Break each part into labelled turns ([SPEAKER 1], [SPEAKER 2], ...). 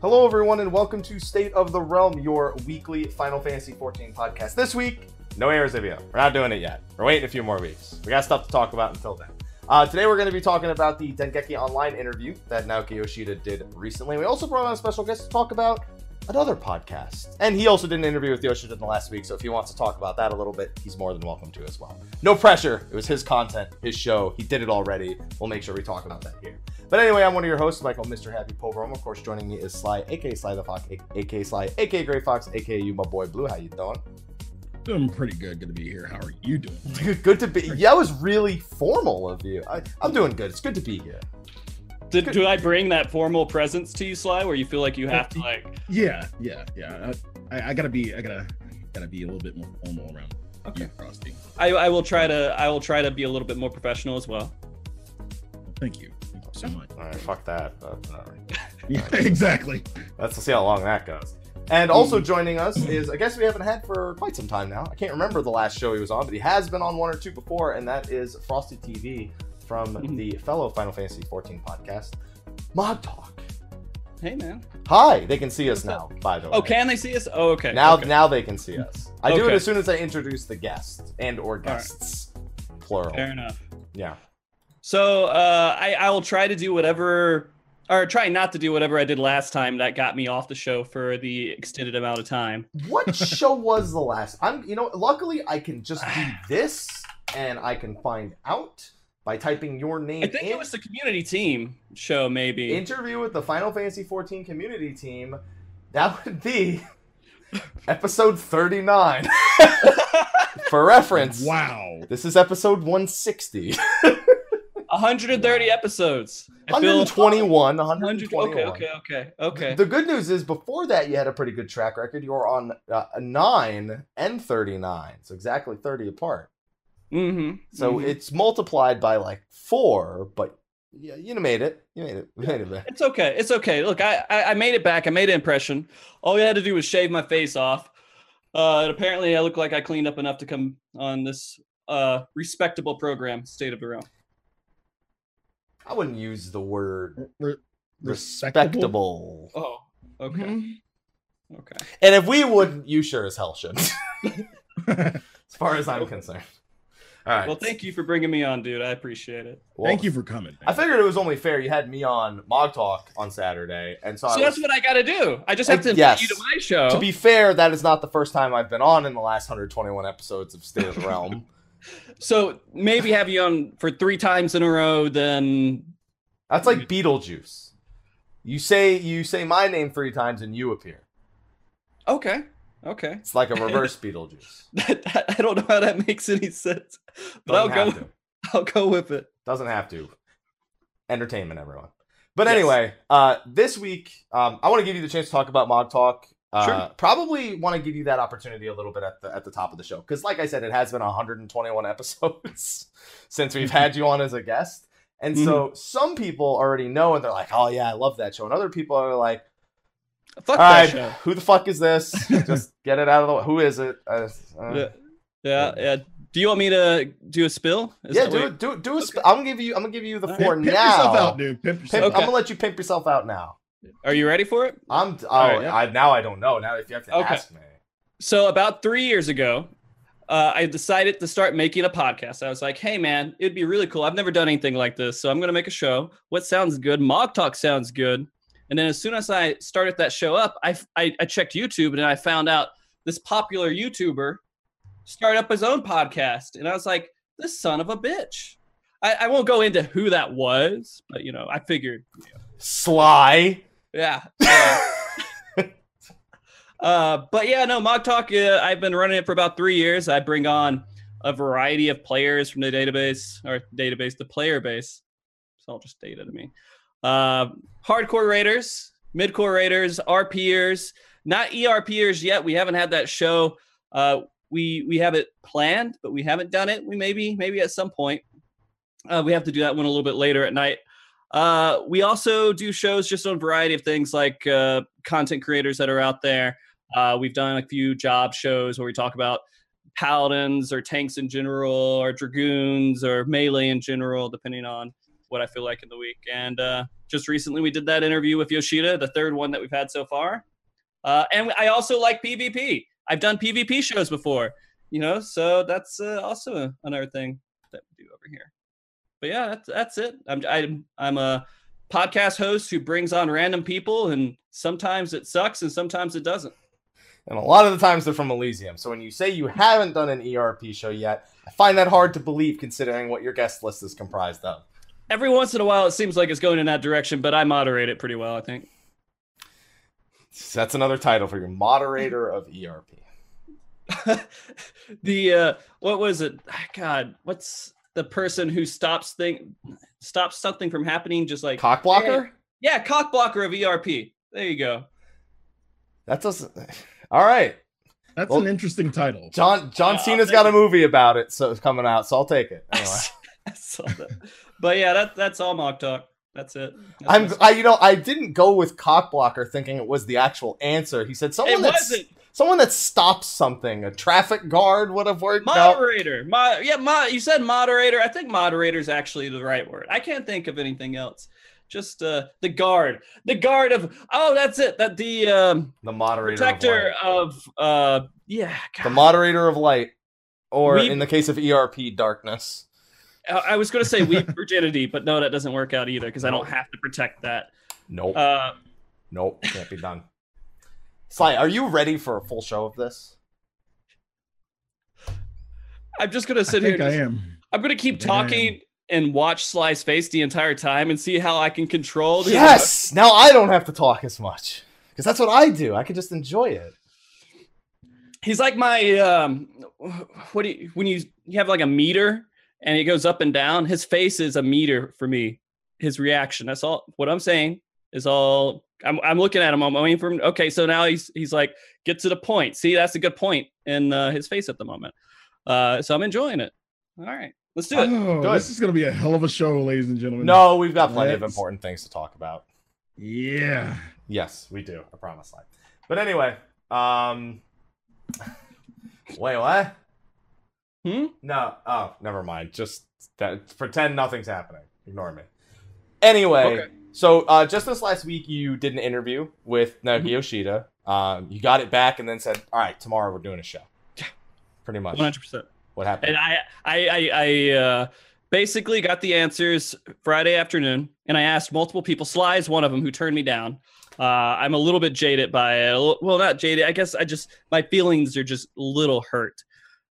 [SPEAKER 1] Hello, everyone, and welcome to State of the Realm, your weekly Final Fantasy XIV podcast. This week, no Arizivia. We're not doing it yet. We're waiting a few more weeks. We got stuff to talk about until then. Uh, today, we're going to be talking about the Dengeki Online interview that Naoki Yoshida did recently. We also brought on a special guest to talk about another podcast. And he also did an interview with Yoshida in the last week, so if he wants to talk about that a little bit, he's more than welcome to as well. No pressure. It was his content, his show. He did it already. We'll make sure we talk about that here. But anyway, I'm one of your hosts, Michael Mr. Happy Pulverum. Of course, joining me is Sly, aka Sly the Fox, aka Sly, aka Gray Fox, aka you, my boy Blue. How you doing?
[SPEAKER 2] Doing pretty good. Good to be here. How are you doing?
[SPEAKER 1] Good, good to be. Yeah, that was really formal of you. I, I'm doing good. It's good to be here.
[SPEAKER 3] Did, do I bring that formal presence to you, Sly, where you feel like you uh, have to like?
[SPEAKER 2] Yeah, yeah, yeah. I, I gotta be, I gotta, gotta be a little bit more formal around
[SPEAKER 3] Okay.
[SPEAKER 2] you, Frosty.
[SPEAKER 3] I, I will try to I will try to be a little bit more professional as well.
[SPEAKER 2] Thank you. Thank you so mm-hmm. much.
[SPEAKER 1] All right, fuck that. But, all right.
[SPEAKER 2] Yeah, exactly.
[SPEAKER 1] Let's see how long that goes. And also mm-hmm. joining us is a guest we haven't had for quite some time now. I can't remember the last show he was on, but he has been on one or two before, and that is Frosty TV from
[SPEAKER 3] Mhm.
[SPEAKER 1] the fellow Final Fantasy XIV podcast, Mog Talk.
[SPEAKER 3] Hey man.
[SPEAKER 1] Hi, they can see us now. By the oh, way,
[SPEAKER 3] Oh, can they see us? Oh, okay.
[SPEAKER 1] now
[SPEAKER 3] okay.
[SPEAKER 1] now they can see mm-hmm. us. I do it as soon as I introduce the guest and or guests, plural.
[SPEAKER 3] Fair enough.
[SPEAKER 1] Yeah.
[SPEAKER 3] So uh, I I will try to do whatever or try not to do whatever I did last time that got me off the show for the extended amount of time.
[SPEAKER 1] What show was the last? I'm you know, luckily I can just do this and I can find out by typing your name
[SPEAKER 3] I think
[SPEAKER 1] in.
[SPEAKER 3] it was the community team show, maybe.
[SPEAKER 1] interview with the Final Fantasy XIV community team. That would be episode 39. For reference,
[SPEAKER 2] Wow.
[SPEAKER 1] this is episode 160.
[SPEAKER 3] 130 episodes.
[SPEAKER 1] 121. 121.
[SPEAKER 3] Okay, okay, okay, okay.
[SPEAKER 1] The good news is before that you had a pretty good track record. You were on uh, 9 and 39. So exactly 30 apart.
[SPEAKER 3] Mm-hmm.
[SPEAKER 1] So
[SPEAKER 3] mhm.
[SPEAKER 1] it's multiplied by like 4, but yeah, you made it. You made it. You made it back.
[SPEAKER 3] It's okay. It's okay. Look, I, I I made it back. I made an impression. All you had to do was shave my face off. Uh, and apparently, I look like I cleaned up enough to come on this uh respectable program, State of the Realm.
[SPEAKER 1] I wouldn't use the word
[SPEAKER 2] Re-
[SPEAKER 1] respectable.
[SPEAKER 3] Oh, okay,
[SPEAKER 1] Mm-hmm.
[SPEAKER 3] okay.
[SPEAKER 1] And if we wouldn't, you sure as hell should. as far as I'm concerned. All right.
[SPEAKER 3] Well, thank you for bringing me on, dude. I appreciate it.
[SPEAKER 1] Well,
[SPEAKER 2] Thank you for coming.
[SPEAKER 1] I figured it was only fair. You had me on Mog Talk on Saturday, and so,
[SPEAKER 3] So
[SPEAKER 1] I
[SPEAKER 3] that's what I got to do. I just have to invite
[SPEAKER 1] yes.
[SPEAKER 3] you to my show.
[SPEAKER 1] to be fair, that is not the first time I've been on in the last 121 episodes of State of the Realm.
[SPEAKER 3] so maybe have you on for three times in a row. Then
[SPEAKER 1] That's like Beetlejuice. You say you say my name three times and you appear.
[SPEAKER 3] okay, okay.
[SPEAKER 1] It's like a reverse Beetlejuice.
[SPEAKER 3] I don't know how that makes any sense, but I'll go.
[SPEAKER 1] to.
[SPEAKER 3] I'll go with it.
[SPEAKER 1] Doesn't have to. Entertainment, everyone. But
[SPEAKER 3] Yes.
[SPEAKER 1] anyway, uh, this week, um, I want to give you the chance to talk about Mog Talk. Uh,
[SPEAKER 3] Sure.
[SPEAKER 1] Probably want to give you that opportunity a little bit at the at the top of the show because, like I said, it has been 121 episodes since we've had you on as a guest, and
[SPEAKER 3] Mm-hmm.
[SPEAKER 1] so some people already know and they're like, "Oh yeah, I love that show," and other people are like,
[SPEAKER 3] Fuck
[SPEAKER 1] "All
[SPEAKER 3] that
[SPEAKER 1] right,
[SPEAKER 3] show.
[SPEAKER 1] who the fuck is this? Just get it out of the way. Who is it?" Uh, uh,
[SPEAKER 3] Yeah, yeah, yeah. Do you want me to do a spill? Is
[SPEAKER 1] yeah,
[SPEAKER 3] that
[SPEAKER 1] do. Do. Do a sp- I'm gonna give you. I'm gonna give you the
[SPEAKER 3] Alright.
[SPEAKER 1] four
[SPEAKER 2] Pimp, pimp
[SPEAKER 1] now.
[SPEAKER 2] yourself out, dude. Pimp
[SPEAKER 1] Pimp,
[SPEAKER 3] Okay.
[SPEAKER 1] I'm gonna let you pimp yourself out now.
[SPEAKER 3] Are you ready for it?
[SPEAKER 1] I'm. Oh,
[SPEAKER 3] right, yeah.
[SPEAKER 1] I, now I don't know. Now if you have to
[SPEAKER 3] Okay.
[SPEAKER 1] ask me.
[SPEAKER 3] So about three years ago, uh, I decided to start making a podcast. I was like, "Hey, man, it'd be really cool. I've never done anything like this, so I'm gonna make a show. What sounds good? Mog Talk sounds good." And then as soon as I started that show up, I I, I checked YouTube and I found out this popular YouTuber started up his own podcast, and I was like, "This son of a bitch." I, I won't go into who that was, but you know, I figured,
[SPEAKER 1] Sly.
[SPEAKER 3] Yeah. uh, Uh, but yeah, no, Mog Talk, uh, I've been running it for about three years. I bring on a variety of players from the database or database, the player base. It's all just data to me. Uh, hardcore raiders, midcore raiders, RPers, not ERPers yet. We haven't had that show. Uh, we we have it planned, but we haven't done it. We maybe maybe at some point. Uh, we have to do that one a little bit later at night. Uh, we also do shows just on a variety of things like uh, content creators that are out there. Uh, we've done a few job shows where we talk about paladins or tanks in general or dragoons or melee in general, depending on what I feel like in the week. And uh, just recently, we did that interview with Yoshida, the third one that we've had so far. Uh, and I also like PvP. I've done PvP shows before, you know, so that's uh, also another thing that we do over here. But yeah, that's that's it. I'm I'm I'm a podcast host who brings on random people, and sometimes it sucks and sometimes it doesn't.
[SPEAKER 1] And a lot of the times they're from Elysium. So when you say you haven't done an ERP show yet, I find that hard to believe considering what your guest list is comprised of.
[SPEAKER 3] Every once in a while, it seems like it's going in that direction, but I moderate it pretty well, I think.
[SPEAKER 1] So that's another title for your moderator of ERP.
[SPEAKER 3] the uh what was it? God, what's the person who stops thing stops something from happening just like
[SPEAKER 1] Cock blocker?
[SPEAKER 3] yeah, cock blocker of ERP. There you go.
[SPEAKER 1] That doesn't. All right,
[SPEAKER 2] That's
[SPEAKER 1] Well-
[SPEAKER 2] an interesting title.
[SPEAKER 1] John John
[SPEAKER 3] Yeah,
[SPEAKER 1] Cena's
[SPEAKER 3] I'll
[SPEAKER 1] got a movie about it, so it's coming out. So I'll take it. Anyway,
[SPEAKER 3] I saw that. But yeah, that that's all Mog Talk. That's it. That's
[SPEAKER 1] I'm I you know I didn't go with cock blocker thinking it was the actual answer. He said someone
[SPEAKER 3] it
[SPEAKER 1] that's
[SPEAKER 3] wasn't
[SPEAKER 1] someone that stops something. A traffic guard would have worked. out.
[SPEAKER 3] moderator. Mo- yeah, mo- you said moderator. I think moderator is actually the right word. I can't think of anything else. Just uh, the guard, the guard of. Oh, that's it. That the um,
[SPEAKER 1] The moderator. of
[SPEAKER 3] protector
[SPEAKER 1] light.
[SPEAKER 3] of. uh, yeah.
[SPEAKER 1] The moderator of light, or
[SPEAKER 3] We-
[SPEAKER 1] in the case of ERP, darkness.
[SPEAKER 3] I I was going to say weak virginity, but no, that doesn't work out either because I don't have to protect that.
[SPEAKER 1] Nope.
[SPEAKER 3] Uh,
[SPEAKER 1] nope. Can't be done. Sly, are you ready for a full show of this?
[SPEAKER 3] I'm just going to
[SPEAKER 2] I
[SPEAKER 3] sit here.
[SPEAKER 2] think
[SPEAKER 3] and
[SPEAKER 2] I
[SPEAKER 3] just-
[SPEAKER 2] am.
[SPEAKER 3] I'm going to keep
[SPEAKER 2] I think I am.
[SPEAKER 3] talking and watch Sly's face the entire time and see how I can control. the-
[SPEAKER 1] Yes. Now I don't have to talk as much because that's what I do. I can just enjoy it.
[SPEAKER 3] He's like my um what do you when you you have like a meter and it goes up and down, his face is a meter for me. His reaction. That's all what I'm saying is all I'm I'm looking at him. I'm waiting for him. Okay, so now he's he's like, get to the point. See, that's a good point in uh, his face at the moment. Uh so I'm enjoying it. All right, let's do it.
[SPEAKER 2] Oh,
[SPEAKER 1] Good.
[SPEAKER 2] this is gonna be a hell of a show, ladies and gentlemen.
[SPEAKER 1] No, we've got plenty of
[SPEAKER 2] Let's-
[SPEAKER 1] important things to talk about.
[SPEAKER 2] Yeah.
[SPEAKER 1] Yes, we do. I promise. Sly. But anyway, um, wait, what?
[SPEAKER 3] Hmm?
[SPEAKER 1] No. Oh, never mind. Just that, pretend nothing's happening. Ignore me. Anyway,
[SPEAKER 3] Okay.
[SPEAKER 1] So uh, just this last week, you did an interview with Naoki
[SPEAKER 3] Mhm.
[SPEAKER 1] Yoshida. Um, you got it back and then said, "All right, tomorrow we're doing a show." Yeah, Pretty much.
[SPEAKER 3] 100%.
[SPEAKER 1] What happened?
[SPEAKER 3] And I, I, I, I uh, basically got the answers Friday afternoon, and I asked multiple people. Sly is one of them who turned me down. Uh, I'm a little bit jaded by it. Well, not jaded. I guess I just my feelings are just a little hurt.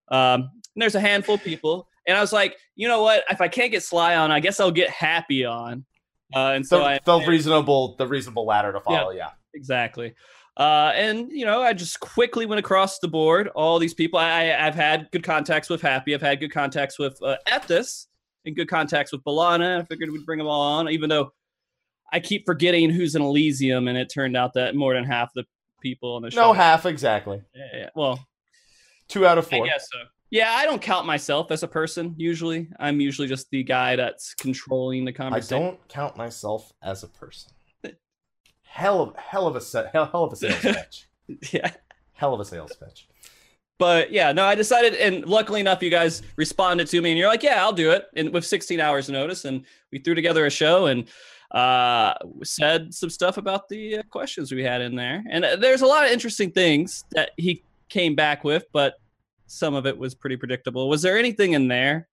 [SPEAKER 3] Um, and there's a handful of people, and I was like, you know what? If I can't get Sly on, I guess I'll get Happy on. Uh, and so
[SPEAKER 1] the,
[SPEAKER 3] I
[SPEAKER 1] the reasonable, the reasonable ladder to follow. Yeah.
[SPEAKER 3] exactly. Uh, and you know, I just quickly went across the board. All these people, I, I've had good contacts with Happy. I've had good contacts with uh, Ethis and good contacts with Balana. I figured we'd bring them all on, even though I keep forgetting who's in Elysium, and it turned out that more than half the people on the show.
[SPEAKER 1] No half exactly.
[SPEAKER 3] Yeah, yeah. Well,
[SPEAKER 1] Two out of
[SPEAKER 3] I
[SPEAKER 1] four.
[SPEAKER 3] guess so. Yeah, I don't count myself as a person. Usually, I'm usually just the guy that's controlling the conversation.
[SPEAKER 1] I don't count myself as a person. Hell of hell of a set hell, hell of a sales pitch.
[SPEAKER 3] Yeah.
[SPEAKER 1] Hell of a sales pitch.
[SPEAKER 3] But yeah, no, I decided, and luckily enough, you guys responded to me, and you're like, "Yeah, I'll do it," and with 16 hours notice, and we threw together a show and uh, said some stuff about the uh, questions we had in there. And uh, there's a lot of interesting things that he came back with, but some of it was pretty predictable. Was there anything in there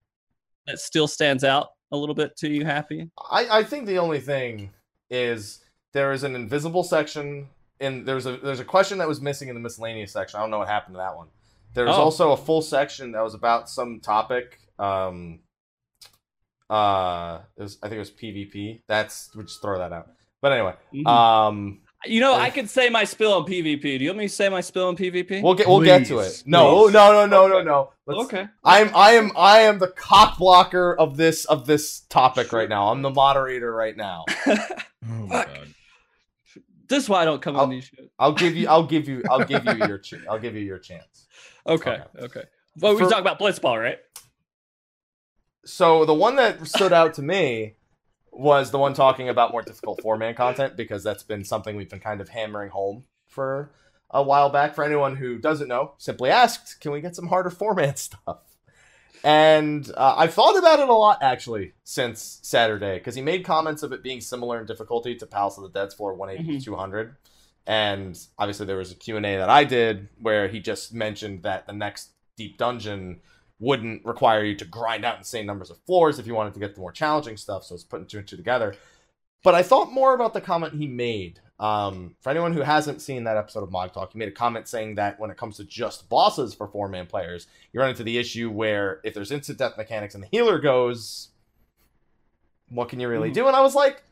[SPEAKER 3] that still stands out a little bit to you? Happy?
[SPEAKER 1] I, I think the only thing is there is an invisible section in there's a there's a question that was missing in the miscellaneous section. I don't know what happened to that one. There's
[SPEAKER 3] Oh.
[SPEAKER 1] also a full section that was about some topic. Um uh it was, I think it was PvP. That's we'll just throw that out. But anyway,
[SPEAKER 3] Mhm.
[SPEAKER 1] um
[SPEAKER 3] you know, I could say my spill on PvP. Do you want me to say my spill on PvP?
[SPEAKER 1] we'll get we'll get to it. No,
[SPEAKER 2] please.
[SPEAKER 1] no, no, no, no,
[SPEAKER 3] Okay.
[SPEAKER 1] no. Let's,
[SPEAKER 3] okay.
[SPEAKER 1] I'm I am I am the cock blocker of this of this topic right now. I'm the moderator right now.
[SPEAKER 2] Oh my
[SPEAKER 3] Fuck.
[SPEAKER 2] god.
[SPEAKER 3] this is why I don't come
[SPEAKER 1] I'll-
[SPEAKER 3] on these shows.
[SPEAKER 1] I'll give you I'll give you I'll give you your ch- I'll give you your chance.
[SPEAKER 3] Okay,
[SPEAKER 1] Okay.
[SPEAKER 3] okay. Well, we
[SPEAKER 1] For-
[SPEAKER 3] talk about Blitzball, right?
[SPEAKER 1] So the one that stood out to me was the one talking about more difficult four man content because that's been something we've been kind of hammering home for a while back. For anyone who doesn't know, simply asked, can we get some harder four man stuff? And uh, I've thought about it a lot actually since Saturday because he made comments of it being similar in difficulty to Palace of the Dead's floor 180 to 200. And obviously there was a Q&A that I did where he just mentioned that the next deep dungeon wouldn't require you to grind out insane numbers of floors if you wanted to get the more challenging stuff. So it's putting two and two together. But I thought more about the comment he made. Um, for anyone who hasn't seen that episode of Mog Talk, he made a comment saying that when it comes to just bosses for four man players, you run into the issue where if there's instant death mechanics and the healer goes, what can you really
[SPEAKER 3] Mhm.
[SPEAKER 1] do? And I was like,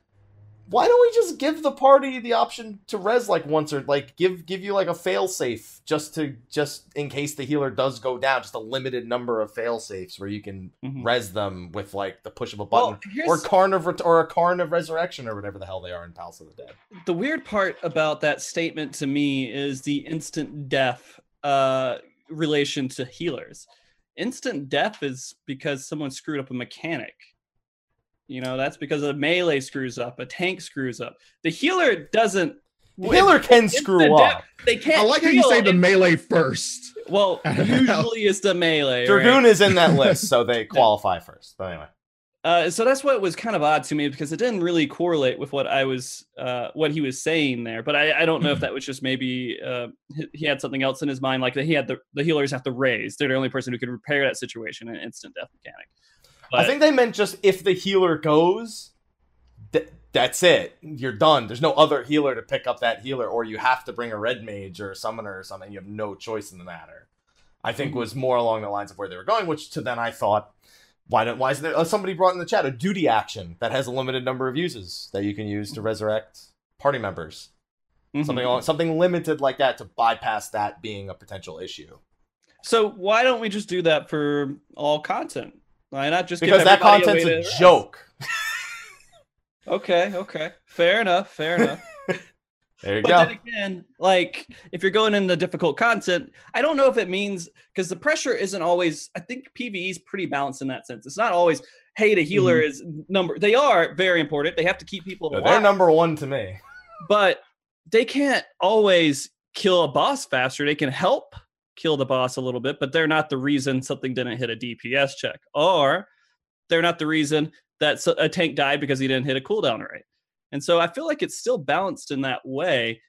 [SPEAKER 1] why don't we just give the party the option to res like once or like give give you like a fail safe just to just in case the healer does go down, just a limited number of fail safes where you can
[SPEAKER 3] Mhm.
[SPEAKER 1] res them with like the push of a button
[SPEAKER 3] Well, here's
[SPEAKER 1] or Karn of or a Karn of Resurrection or whatever the hell they are in Palace of the Dead.
[SPEAKER 3] the weird part about that statement to me is the instant death uh, relation to healers. Instant death is because someone screwed up a mechanic. You know, that's because a melee screws up, a tank screws up. The healer doesn't.
[SPEAKER 1] The healer can
[SPEAKER 3] instant
[SPEAKER 1] screw
[SPEAKER 3] death-
[SPEAKER 1] up.
[SPEAKER 3] They can't.
[SPEAKER 2] I like how you say the melee first.
[SPEAKER 3] Well, usually it's the melee.
[SPEAKER 1] Dragoon
[SPEAKER 3] right?
[SPEAKER 1] is in that list, so they qualify first. But anyway,
[SPEAKER 3] Uh, so that's what was kind of odd to me because it didn't really correlate with what I was, uh, what he was saying there. But I, I don't know if that was just maybe uh, he, he had something else in his mind, like that he had the the healers have to raise. They're the only person who can repair that situation in instant death mechanic.
[SPEAKER 1] I think they meant just if the healer goes, th- that's it. You're done. There's no other healer to pick up that healer, or you have to bring a red mage or a summoner or something. You have no choice in the matter. I think
[SPEAKER 3] Mhm.
[SPEAKER 1] was more along the lines of where they were going, which to then I thought, why don't why is there? Uh, somebody brought in the chat a duty action that has a limited number of uses that you can use to resurrect party members.
[SPEAKER 3] Mhm.
[SPEAKER 1] Something along, something limited like that to bypass that being a potential issue.
[SPEAKER 3] So why don't we just do that for all content? Why not just
[SPEAKER 1] Because that content's
[SPEAKER 3] way
[SPEAKER 1] a joke.
[SPEAKER 3] Okay, okay, fair enough, fair enough.
[SPEAKER 1] There you
[SPEAKER 3] But
[SPEAKER 1] go.
[SPEAKER 3] then again, like if you're going into difficult content, I don't know if it means because the pressure isn't always. I think PVE is pretty balanced in that sense. It's not always, hey, the healer mm-hmm. is number. They are very important. They have to keep people
[SPEAKER 1] No,
[SPEAKER 3] alive,
[SPEAKER 1] they're number one to me.
[SPEAKER 3] but they can't always kill a boss faster. They can help kill the boss a little bit, but they're not the reason something didn't hit a DPS check, or they're not the reason that a tank died because he didn't hit a cooldown rate. And so I feel like it's still balanced in that way.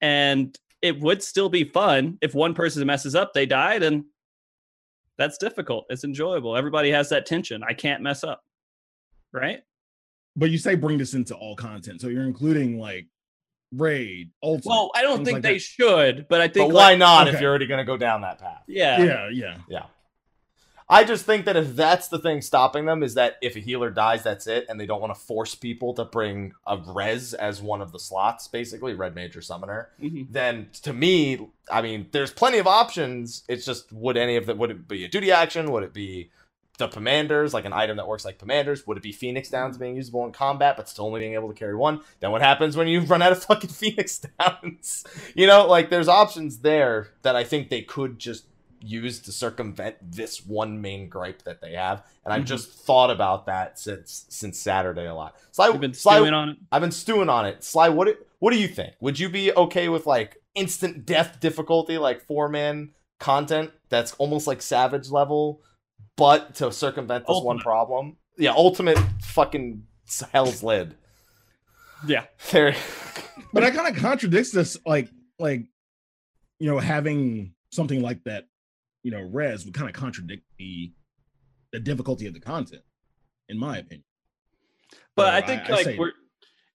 [SPEAKER 3] And it would still be fun if one person messes up, they died, and that's difficult. It's enjoyable. Everybody has that tension. I can't mess up. Right?
[SPEAKER 2] But you say bring this into all content, so you're including like raid, ultimate.
[SPEAKER 3] Well, I don't think
[SPEAKER 2] like
[SPEAKER 3] they
[SPEAKER 2] that.
[SPEAKER 3] should, but I think
[SPEAKER 1] But why
[SPEAKER 3] like,
[SPEAKER 1] not if you're already going to go down that path?
[SPEAKER 3] yeah.
[SPEAKER 2] yeah, yeah.
[SPEAKER 1] Yeah. I just think that if that's the thing stopping them is that if a healer dies, that's it, and they don't want to force people to bring a res as one of the slots, basically red mage or summoner.
[SPEAKER 3] Mhm.
[SPEAKER 1] Then to me, I mean, there's plenty of options. It's just would any of them would it be a duty action? Would it be the pomanders, like an item that works like pomanders? Would it be Phoenix Downs being usable in combat, but still only being able to carry one? Then what happens when you run out of fucking Phoenix Downs? you know, like there's options there that I think they could just use to circumvent this one main gripe that they have. And I've
[SPEAKER 3] Mhm.
[SPEAKER 1] just thought about that since since Saturday a lot. Sly,
[SPEAKER 3] We've been
[SPEAKER 1] Sly,
[SPEAKER 3] stewing on it.
[SPEAKER 1] I've been stewing on it. Sly, what what do you think? Would you be okay with like instant death difficulty, like four man content that's almost like Savage level, but to circumvent this one problem? Yeah, ultimate fucking Hells' Lid.
[SPEAKER 3] Yeah.
[SPEAKER 1] There.
[SPEAKER 2] But that kind of contradicts this, like, like, you know, having something like that, you know, res would kind of contradict the the difficulty of the content, in my opinion.
[SPEAKER 3] But
[SPEAKER 2] So
[SPEAKER 3] I think
[SPEAKER 2] I
[SPEAKER 3] like
[SPEAKER 2] say-
[SPEAKER 3] we're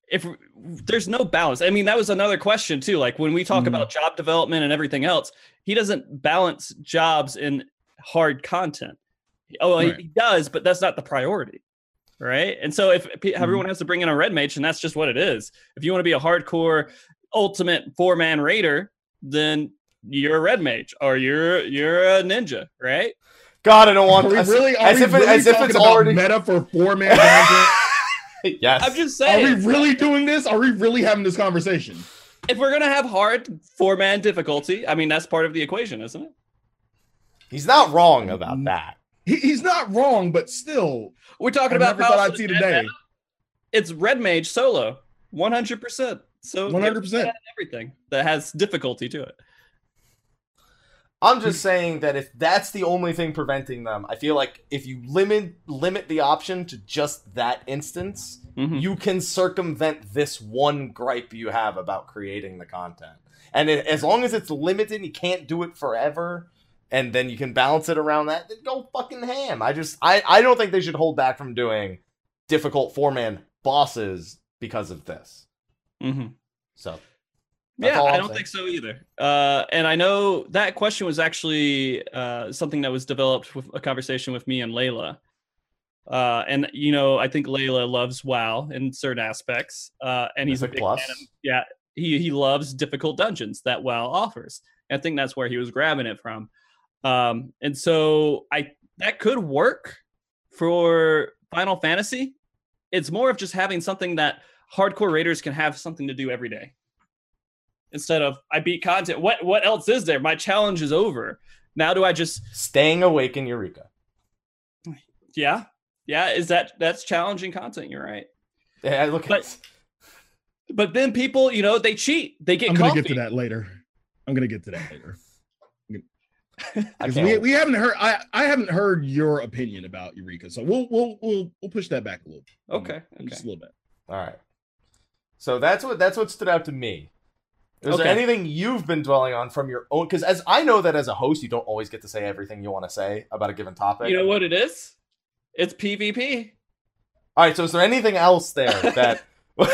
[SPEAKER 3] if there's no balance. I mean, that was another question too. Like when we talk
[SPEAKER 2] Mhm.
[SPEAKER 3] about job development and everything else, he doesn't balance jobs in hard content. Oh, he-
[SPEAKER 2] Right.
[SPEAKER 3] he does, but that's not the priority. Right. And so if pe-
[SPEAKER 2] Mm-hmm.
[SPEAKER 3] everyone has to bring in a red mage, and that's just what it is. If you want to be a hardcore ultimate four man raider, then you're a red mage or you're you're a ninja, right?
[SPEAKER 1] God, I don't want
[SPEAKER 2] Are we really, are
[SPEAKER 1] as
[SPEAKER 2] we
[SPEAKER 1] if
[SPEAKER 2] really
[SPEAKER 1] as if
[SPEAKER 2] talking
[SPEAKER 1] it's
[SPEAKER 2] about
[SPEAKER 1] already.
[SPEAKER 2] meta for four man
[SPEAKER 1] yes.
[SPEAKER 3] I'm just saying.
[SPEAKER 2] Are we really doing this? Are we really having this conversation?
[SPEAKER 3] if we're gonna have hard four man difficulty, I mean that's part of the equation, isn't it?
[SPEAKER 1] He's not wrong about that.
[SPEAKER 2] He, he's not wrong, but still,
[SPEAKER 3] We're talking
[SPEAKER 2] I
[SPEAKER 3] about
[SPEAKER 2] never thought I'd see today.
[SPEAKER 3] Now. It's red mage solo, one hundred percent. So
[SPEAKER 2] One hundred percent.
[SPEAKER 3] everything that has difficulty to it.
[SPEAKER 1] I'm just saying that if that's the only thing preventing them, I feel like if you limit limit the option to just that instance,
[SPEAKER 3] Mhm.
[SPEAKER 1] you can circumvent this one gripe you have about creating the content. And it, as long as it's limited, you can't do it forever, and then you can balance it around that. Then go fucking ham. I just I I don't think they should hold back from doing difficult four man bosses because of this.
[SPEAKER 3] Mhm.
[SPEAKER 1] So
[SPEAKER 3] yeah, I don't
[SPEAKER 1] saying.
[SPEAKER 3] think so either. Uh, and I know that question was actually uh, something that was developed with a conversation with me and Layla. Uh, and you know, I think Layla loves WoW in certain aspects, uh, and he's
[SPEAKER 1] That's
[SPEAKER 3] a big
[SPEAKER 1] plus.
[SPEAKER 3] fan of, yeah, he he loves difficult dungeons that WoW offers. And I think that's where he was grabbing it from. Um, and so I that could work for Final Fantasy. It's more of just having something that hardcore raiders can have something to do every day instead of I beat content. What what else is there? My challenge is over. Now do I just
[SPEAKER 1] staying awake in Eureka.
[SPEAKER 3] yeah yeah is that that's challenging content? You're right.
[SPEAKER 1] Yeah, look
[SPEAKER 3] But-
[SPEAKER 1] this.
[SPEAKER 3] But then people you know they cheat. They get
[SPEAKER 2] I'm gonna
[SPEAKER 3] coffee.
[SPEAKER 2] get to that later. I'm gonna get to that later.
[SPEAKER 1] I
[SPEAKER 2] 'Cause
[SPEAKER 1] can't
[SPEAKER 2] we, we haven't heard I, I haven't heard your opinion about Eureka, so we'll we'll we'll we'll push that back a little. bit.
[SPEAKER 3] Okay.
[SPEAKER 2] just a little bit.
[SPEAKER 1] All right. So that's what that's what stood out to me. Is there anything you've been dwelling on from your own? Because as I know that as a host, you don't always get to say everything you want to say about a given topic.
[SPEAKER 3] You know what it is? It's PvP.
[SPEAKER 1] All right. So is there anything else there that?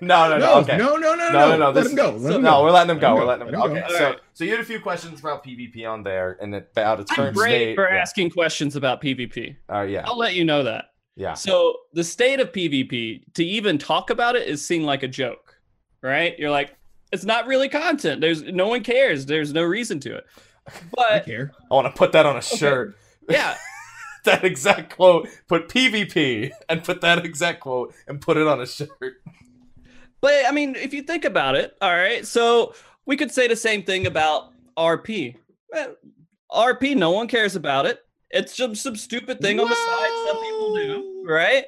[SPEAKER 1] no, no, no.
[SPEAKER 2] No,
[SPEAKER 1] okay.
[SPEAKER 2] no, no, no,
[SPEAKER 1] No, no,
[SPEAKER 2] no,
[SPEAKER 1] no.
[SPEAKER 2] Let
[SPEAKER 1] This,
[SPEAKER 2] him go. Let
[SPEAKER 1] so-
[SPEAKER 2] him
[SPEAKER 1] no,
[SPEAKER 2] go.
[SPEAKER 1] we're letting them go.
[SPEAKER 2] him
[SPEAKER 1] We're letting them
[SPEAKER 2] Let
[SPEAKER 1] go.
[SPEAKER 2] him
[SPEAKER 1] Okay,
[SPEAKER 2] go.
[SPEAKER 1] so
[SPEAKER 3] Alright.
[SPEAKER 1] so you had a few questions about PvP on there and about its current
[SPEAKER 3] I'm
[SPEAKER 1] current
[SPEAKER 3] great
[SPEAKER 1] state.
[SPEAKER 3] for
[SPEAKER 1] yeah.
[SPEAKER 3] asking questions about PvP.
[SPEAKER 1] Uh, yeah,
[SPEAKER 3] I'll let you know that.
[SPEAKER 1] yeah.
[SPEAKER 3] So the state of PvP, to even talk about it is seen like a joke, right? You're like, it's not really content. There's no one cares. There's no reason to it.
[SPEAKER 2] I
[SPEAKER 3] But
[SPEAKER 2] care.
[SPEAKER 1] I want to put that on a shirt.
[SPEAKER 3] yeah,
[SPEAKER 1] that exact quote. Put PvP and put that exact quote and put it on a shirt.
[SPEAKER 3] But I mean, if you think about it, all right. So we could say the same thing about RP. Eh, RP, no one cares about it. It's just some stupid thing on the side some people do, right?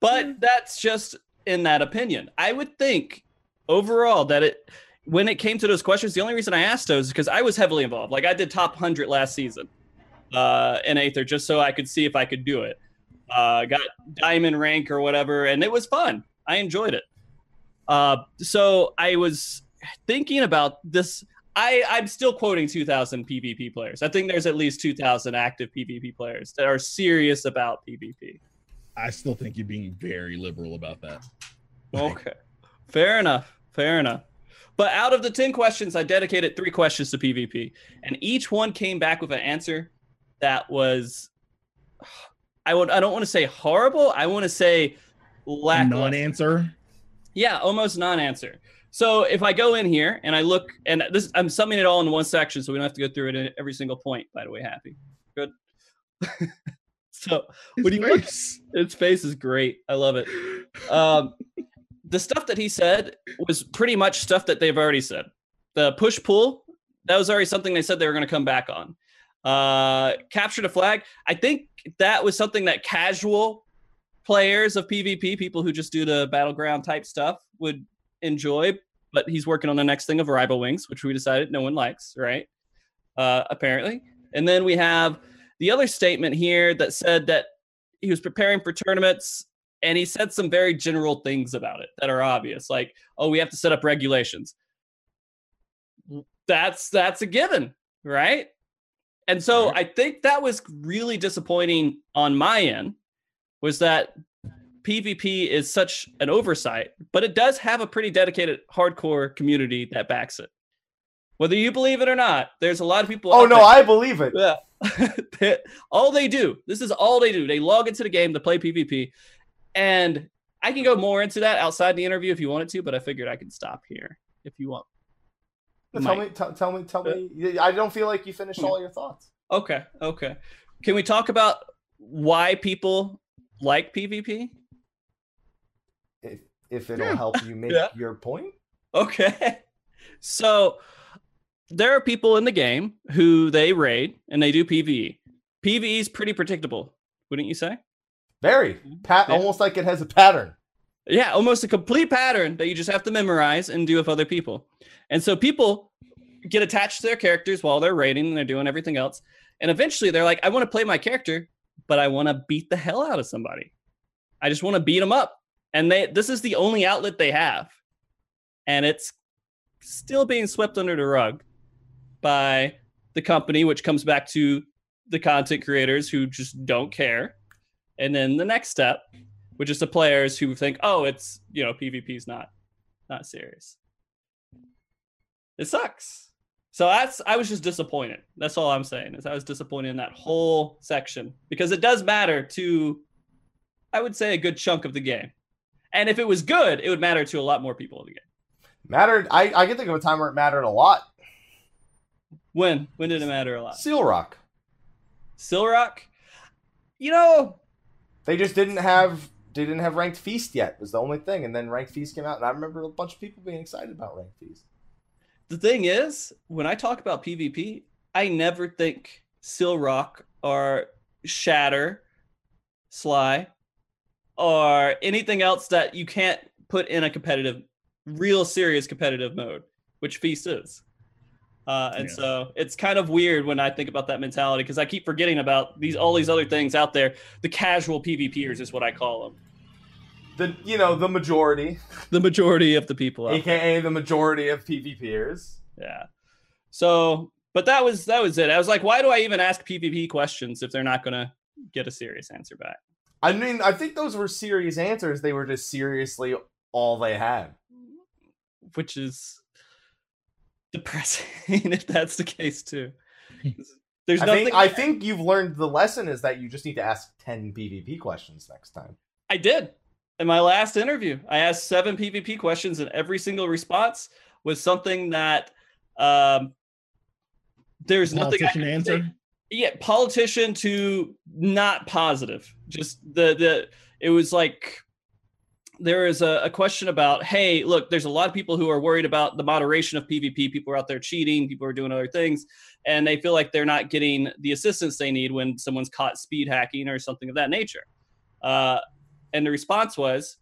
[SPEAKER 3] But that's just in that opinion. I would think overall that it when it came to those questions, the only reason I asked those is because I was heavily involved. Like I did top hundred last season uh, in Aether just so I could see if I could do it. Uh, got diamond rank or whatever, and it was fun. I enjoyed it. Uh, so I was thinking about this. I, I'm still quoting 2,000 PvP players. I think there's at least 2,000 active PvP players that are serious about PvP.
[SPEAKER 2] I still think you're being very liberal about that.
[SPEAKER 3] Okay. Fair enough. Fair enough. But out of the 10 questions, I dedicated three questions to PvP. And each one came back with an answer that was I would I don't want to say horrible. I want to say lackluster.
[SPEAKER 2] Non-answer.
[SPEAKER 3] Yeah, almost non-answer. So if I go in here and I look, and this I'm summing it all in one section, so we don't have to go through it in every single point. By the way, happy, good. so
[SPEAKER 2] His
[SPEAKER 3] What do you look-
[SPEAKER 2] face.
[SPEAKER 3] its face is great. I love it. Um, the stuff that he said was pretty much stuff that they've already said. The push pull that was already something they said they were going to come back on. Uh, capture the flag. I think that was something that casual players of PvP, people who just do the battleground type stuff, would enjoy. But he's working on the next thing of rival wings, which we decided no one likes, right? Uh, apparently. And then we have the other statement here that said that he was preparing for tournaments and he said some very general things about it that are obvious like oh we have to set up regulations that's that's a given right and so i think that was really disappointing on my end was that pvp is such an oversight but it does have a pretty dedicated hardcore community that backs it whether you believe it or not there's a lot of people
[SPEAKER 1] Oh no,
[SPEAKER 3] there-
[SPEAKER 1] I believe it.
[SPEAKER 3] yeah. All they do, this is all they do. They log into the game to play PvP. And I can go more into that outside the interview if you wanted to, but I figured I could stop here if you want.
[SPEAKER 1] Tell me, tell, tell me, tell uh, me. I don't feel like you finished hmm. all your thoughts.
[SPEAKER 3] Okay, okay. Can we talk about why people like PvP?
[SPEAKER 1] If if it'll
[SPEAKER 2] Yeah.
[SPEAKER 1] help you make
[SPEAKER 3] Yeah.
[SPEAKER 1] your point.
[SPEAKER 3] Okay. So there are people in the game who they raid and they do PvE. PvE is pretty predictable, wouldn't you say?
[SPEAKER 1] Very mm-hmm. pat,
[SPEAKER 3] Yeah.
[SPEAKER 1] almost like it has a pattern.
[SPEAKER 3] Yeah, almost a complete pattern that you just have to memorize and do with other people. And so people get attached to their characters while they're raiding and they're doing everything else. And eventually they're like, I want to play my character, but I want to beat the hell out of somebody. I just want to beat them up. And they this is the only outlet they have. And it's still being swept under the rug by the company, which comes back to the content creators who just don't care. And then the next step, which is the players who think, oh, it's you know, PvP's not not serious. It sucks. So that's I was just disappointed. That's all I'm saying. Is I was disappointed in that whole section because it does matter to I would say a good chunk of the game. And if it was good, it would matter to a lot more people in the game.
[SPEAKER 1] Mattered. I, I can think of a time where it mattered a lot.
[SPEAKER 3] When? When did it matter a lot?
[SPEAKER 1] Seal Rock.
[SPEAKER 3] Seal Rock? You know,
[SPEAKER 1] They just didn't have they didn't have ranked feast yet. Was the only thing, and then ranked feast came out, and I remember a bunch of people being excited about ranked feast.
[SPEAKER 3] The thing is, when I talk about PvP, I never think Seal Rock or Shatter, Sly, or anything else that you can't put in a competitive, real serious competitive mode, which Feast is. Uh, and
[SPEAKER 2] Yeah.
[SPEAKER 3] so it's kind of weird when I think about that mentality because I keep forgetting about these all these other things out there. The casual PvPers is what I call them.
[SPEAKER 1] The you know the majority,
[SPEAKER 3] The majority of the people
[SPEAKER 1] aka the majority of PvPers.
[SPEAKER 3] Yeah. So, but that was that was it. I was like, why do I even ask PvP questions if they're not gonna get a serious answer back?
[SPEAKER 1] I mean, I think those were serious answers. They were just seriously all they had.
[SPEAKER 3] Which is depressing if that's the case too. There's
[SPEAKER 1] I
[SPEAKER 3] nothing
[SPEAKER 1] think I think you've learned the lesson is that you just need to ask ten PvP questions next time.
[SPEAKER 3] I did. In my last interview, I asked seven PvP questions, and every single response was something that um, there's nothing I
[SPEAKER 2] Politician
[SPEAKER 3] could say-
[SPEAKER 2] answer.
[SPEAKER 3] yeah politician to not positive. Just the the it was like there is a, a question about hey look there's a lot of people who are worried about the moderation of pvp people are out there cheating. People are doing other things. And they feel like they're not getting the assistance they need when someone's caught speed hacking or something of that nature. Uh, and the response was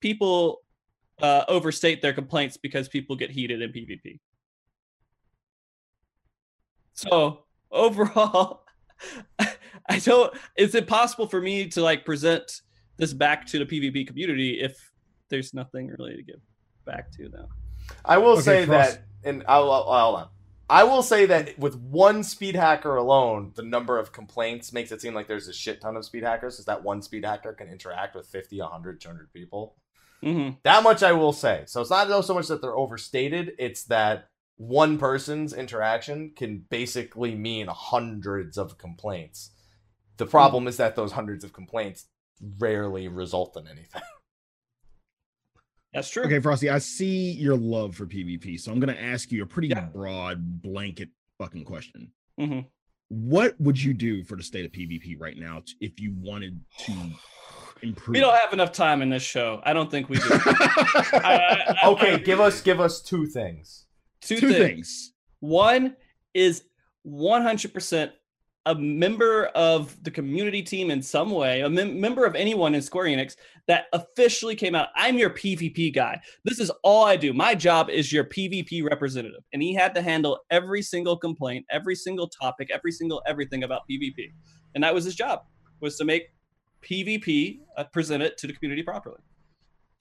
[SPEAKER 3] people uh, overstate their complaints because people get heated in pvp so overall, I don't. It's impossible for me to like present this back to the PvP community if there's nothing really to give back to them.
[SPEAKER 1] I will
[SPEAKER 2] Okay,
[SPEAKER 1] say
[SPEAKER 2] Frost.
[SPEAKER 1] that, and I'll, I'll, hold on. I will say that with one speed hacker alone, the number of complaints makes it seem like there's a shit ton of speed hackers, because that one speed hacker can interact with 50, 100, 200 people.
[SPEAKER 3] hmm
[SPEAKER 1] That much I will say. So it's not so much that they're overstated; it's that one person's interaction can basically mean hundreds of complaints. The problem is that those hundreds of complaints rarely result in anything.
[SPEAKER 3] That's true.
[SPEAKER 2] Okay, Frosty, I see your love for PvP, so I'm gonna ask you a pretty
[SPEAKER 3] Yeah.
[SPEAKER 2] broad blanket fucking question.
[SPEAKER 3] hmm
[SPEAKER 2] What would you do for the state of PvP right now if you wanted to improve?
[SPEAKER 3] We don't have enough time in this show. I don't think we do. I- I-
[SPEAKER 1] okay, give us give us two things.
[SPEAKER 3] two,
[SPEAKER 2] two
[SPEAKER 3] things.
[SPEAKER 2] things.
[SPEAKER 3] One is 100% a member of the community team in some way, a mem- member of anyone in Square Enix that officially came out. I'm your PvP guy. This is all I do. My job is your PvP representative. And he had to handle every single complaint, every single topic, every single everything about PvP. And that was his job, was to make PvP uh, present it to the community properly.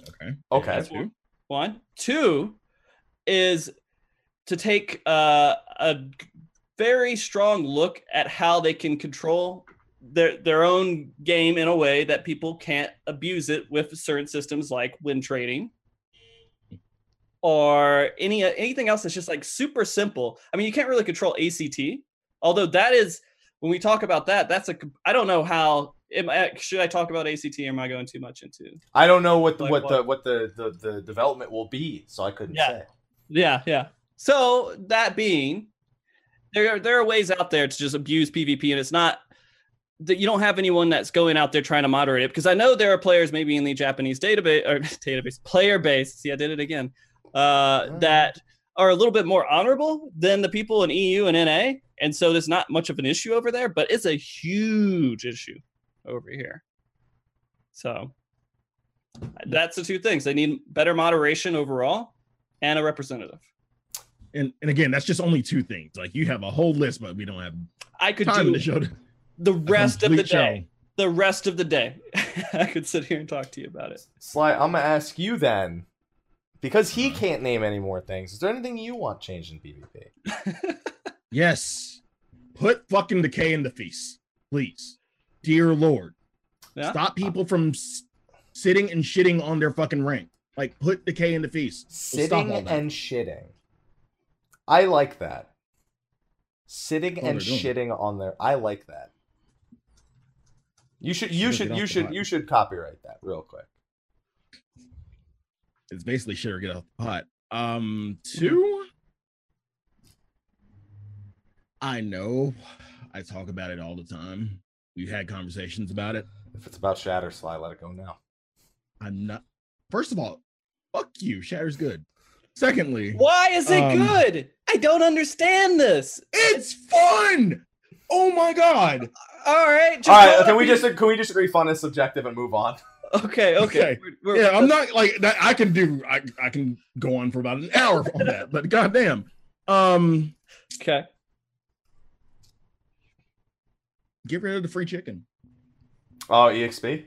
[SPEAKER 2] Okay.
[SPEAKER 1] Okay.
[SPEAKER 3] That's one. One. Two is to take uh, a very strong look at how they can control their their own game in a way that people can't abuse it with certain systems like win trading or any anything else that's just like super simple. I mean, you can't really control ACT, although that is when we talk about that. That's a I don't know how. Am I, should I talk about ACT? Or am I going too much into?
[SPEAKER 1] I don't know what the
[SPEAKER 3] Like
[SPEAKER 1] what,
[SPEAKER 3] what?
[SPEAKER 1] the what the, the the development will be, so I couldn't
[SPEAKER 3] Yeah.
[SPEAKER 1] say.
[SPEAKER 3] Yeah, yeah. So that being, there are, there are ways out there to just abuse PvP, and it's not that you don't have anyone that's going out there trying to moderate it. Because I know there are players maybe in the Japanese database or database player base. See, I did it again. Uh,
[SPEAKER 1] Mm.
[SPEAKER 3] that are a little bit more honorable than the people in EU and NA, and so there's not much of an issue over there. But it's a huge issue over here. So that's the two things. They need better moderation overall and a representative.
[SPEAKER 2] And and again, that's just only two things. Like you have a whole list, but we don't have
[SPEAKER 3] I could
[SPEAKER 2] time
[SPEAKER 3] do
[SPEAKER 2] to show the
[SPEAKER 3] the rest of the
[SPEAKER 2] complete show.
[SPEAKER 3] day. The rest of the day, I could sit here and talk to you about it.
[SPEAKER 1] Sly, I'm gonna ask you then, because he
[SPEAKER 2] Uh-huh.
[SPEAKER 1] can't name any more things. Is there anything you want changed in PvP?
[SPEAKER 2] Yes. Put fucking decay in the feast, please. Dear Lord.
[SPEAKER 3] Yeah.
[SPEAKER 2] Stop people from s- sitting and shitting on their fucking rank. Like put decay in the feast. We'll
[SPEAKER 1] Sitting and shitting. I like that. Sitting
[SPEAKER 2] Oh,
[SPEAKER 1] and shitting on there. I like that. You should you
[SPEAKER 2] Should
[SPEAKER 1] should you should you should copyright that real quick.
[SPEAKER 2] It's basically shit or get off the pot. Um, two. I know I talk about it all the time. We've had conversations about it.
[SPEAKER 1] If it's about Shatter Sly, let it go now.
[SPEAKER 2] I'm not. First of all, fuck you. Shatter's good. Secondly,
[SPEAKER 3] Why is it
[SPEAKER 2] Um,
[SPEAKER 3] good? I don't understand this.
[SPEAKER 2] it's fun. Oh my god.
[SPEAKER 3] All right. just
[SPEAKER 1] All right, can we
[SPEAKER 3] me-
[SPEAKER 1] just can we just agree fun is subjective and move on?
[SPEAKER 3] Okay. Okay.
[SPEAKER 2] Okay.
[SPEAKER 3] We're- we're-
[SPEAKER 2] Yeah, I'm not like that. I can do. I I can go on for about an hour on that. But goddamn, um,
[SPEAKER 3] Okay.
[SPEAKER 2] get rid of the free chicken.
[SPEAKER 1] Oh, EXP.